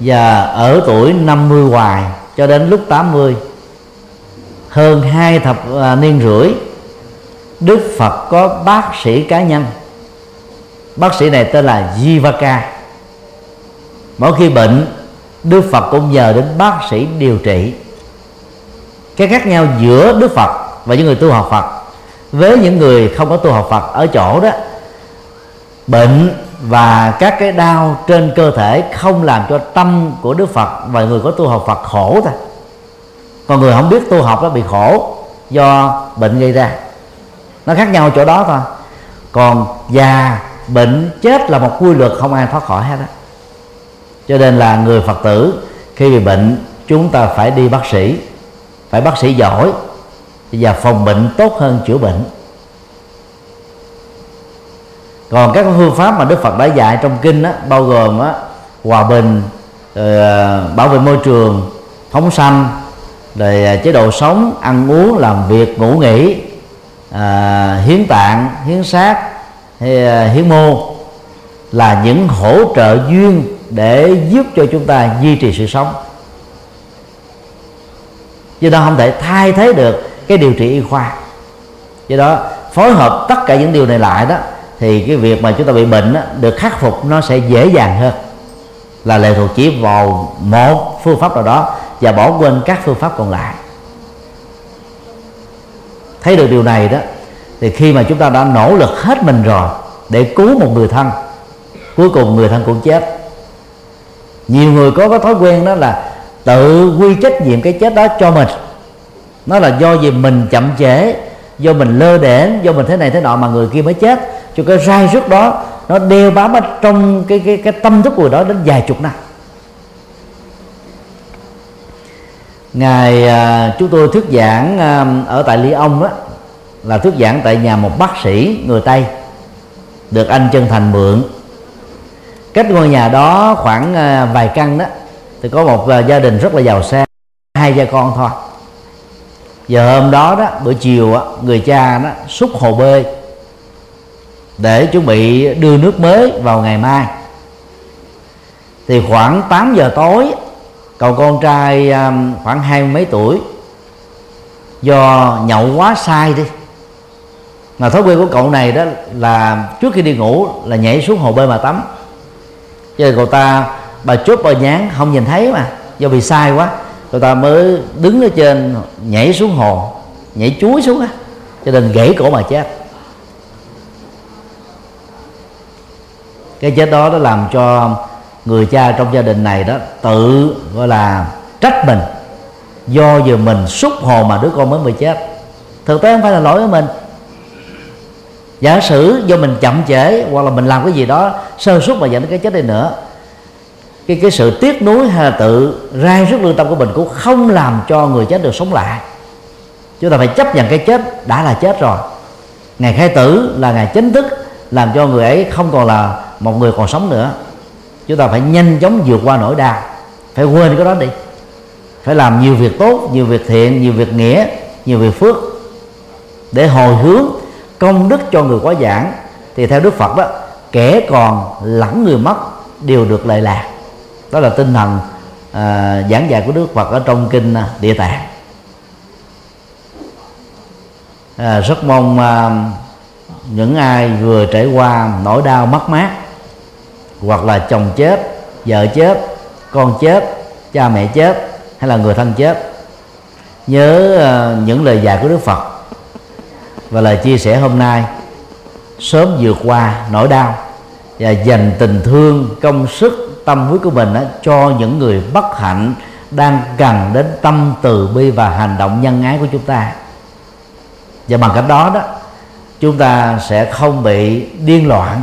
Và ở tuổi 50 hoài cho đến lúc 80 hơn hai thập à, niên rưỡi Đức Phật có bác sĩ cá nhân. Bác sĩ này tên là Jivaka. Mỗi khi bệnh Đức Phật cũng nhờ đến bác sĩ điều trị. Cái khác nhau giữa Đức Phật và những người tu học Phật với những người không có tu học Phật ở chỗ đó bệnh và các cái đau trên cơ thể không làm cho tâm của Đức Phật và người có tu học Phật khổ thôi còn người không biết tu học nó bị khổ do bệnh gây ra. Nó khác nhau chỗ đó thôi. Còn già, bệnh, chết là một quy luật không ai thoát khỏi hết đó cho nên là người phật tử, khi bị bệnh, chúng ta phải đi bác sĩ. Phải bác sĩ giỏi. Và phòng bệnh tốt hơn chữa bệnh còn các phương pháp mà đức phật đã dạy trong kinh đó, bao gồm á, hòa bình rồi, bảo vệ môi trường phóng sanh rồi ờ, chế độ sống ăn uống làm việc ngủ nghỉ à, hiến tạng hiến xác hay hiến mô là những hỗ trợ duyên để giúp cho chúng ta duy trì sự sống. Chứ đó không thể thay thế được cái điều trị y khoa. Do đó phối hợp tất cả những điều này lại đó thì cái việc mà chúng ta bị bệnh đó, được khắc phục nó sẽ dễ dàng hơn. Là lệ thuộc chỉ vào một phương pháp nào đó và bỏ quên các phương pháp còn lại. Thấy được điều này đó thì khi mà chúng ta đã nỗ lực hết mình rồi để cứu một người thân cuối cùng người thân cũng chết. Nhiều người có cái thói quen đó là tự quy trách nhiệm cái chết đó cho mình. Nó là do gì mình chậm trễ do mình lơ đễnh do mình thế này thế nọ mà người kia mới chết cho cái rai rứt đó nó đeo bám ở trong cái cái cái tâm thức của đó đến vài chục năm. Ngày à, chúng tôi thuyết giảng à, ở tại Ly Ông đó là thuyết giảng tại nhà một bác sĩ người Tây được anh chân thành mượn. Cách ngôi nhà đó khoảng à, vài căn đó thì có một à, gia đình rất là giàu sang hai gia con thôi. Giờ hôm đó đó buổi chiều á, người cha đó xúc hồ bơi để chuẩn bị đưa nước mới vào ngày mai. Thì khoảng 8 giờ tối, cậu con trai um, khoảng hai mấy tuổi, do nhậu quá sai đi, mà thói quen của cậu này đó là trước khi đi ngủ là nhảy xuống hồ bơi mà tắm. Cho nên cậu ta, bà chốt bà nhán không nhìn thấy mà, do bị sai quá, cậu ta mới đứng ở trên nhảy xuống hồ, nhảy chuối xuống á, cho nên gãy cổ mà chết. Cái chết đó nó làm cho người cha trong gia đình này đó tự, gọi là, trách mình, do giờ mình, xúc hồ mà đứa con mới bị chết. Thực tế không phải là lỗi của mình. Giả sử do mình chậm trễ hoặc là mình làm cái gì đó sơ suất mà dẫn đến cái chết này nữa, cái cái sự tiếc nuối hay là tự rai rứt lương tâm của mình cũng không làm cho người chết được sống lại. Chúng ta phải chấp nhận cái chết đã là chết rồi. Ngày khai tử là ngày chính thức làm cho người ấy không còn là một người còn sống nữa. Chúng ta phải nhanh chóng vượt qua nỗi đau. Phải quên cái đó đi. Phải làm nhiều việc tốt nhiều việc thiện nhiều việc nghĩa nhiều việc phước để hồi hướng công đức cho người quá giảng. Thì theo đức phật đó kẻ còn lẫn người mất đều được lợi lạc. Đó là tinh thần à, giảng dạy của Đức Phật ở trong kinh à, Địa Tạng. À, rất mong à, những ai vừa trải qua nỗi đau mất mát hoặc là chồng chết vợ chết con chết cha mẹ chết hay là người thân chết. Nhớ ờ, những lời dạy của Đức Phật và lời chia sẻ hôm nay. Sớm vượt qua nỗi đau và dành tình thương công sức tâm huyết của mình đó, cho những người bất hạnh đang cần đến tâm từ bi và hành động nhân ái của chúng ta. Và bằng cách đó đó chúng ta sẽ không bị điên loạn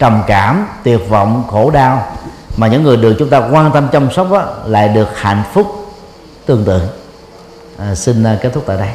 trầm cảm tuyệt vọng khổ đau mà những người được chúng ta quan tâm chăm sóc đó, lại được hạnh phúc tương tự. À, xin à, kết thúc tại đây.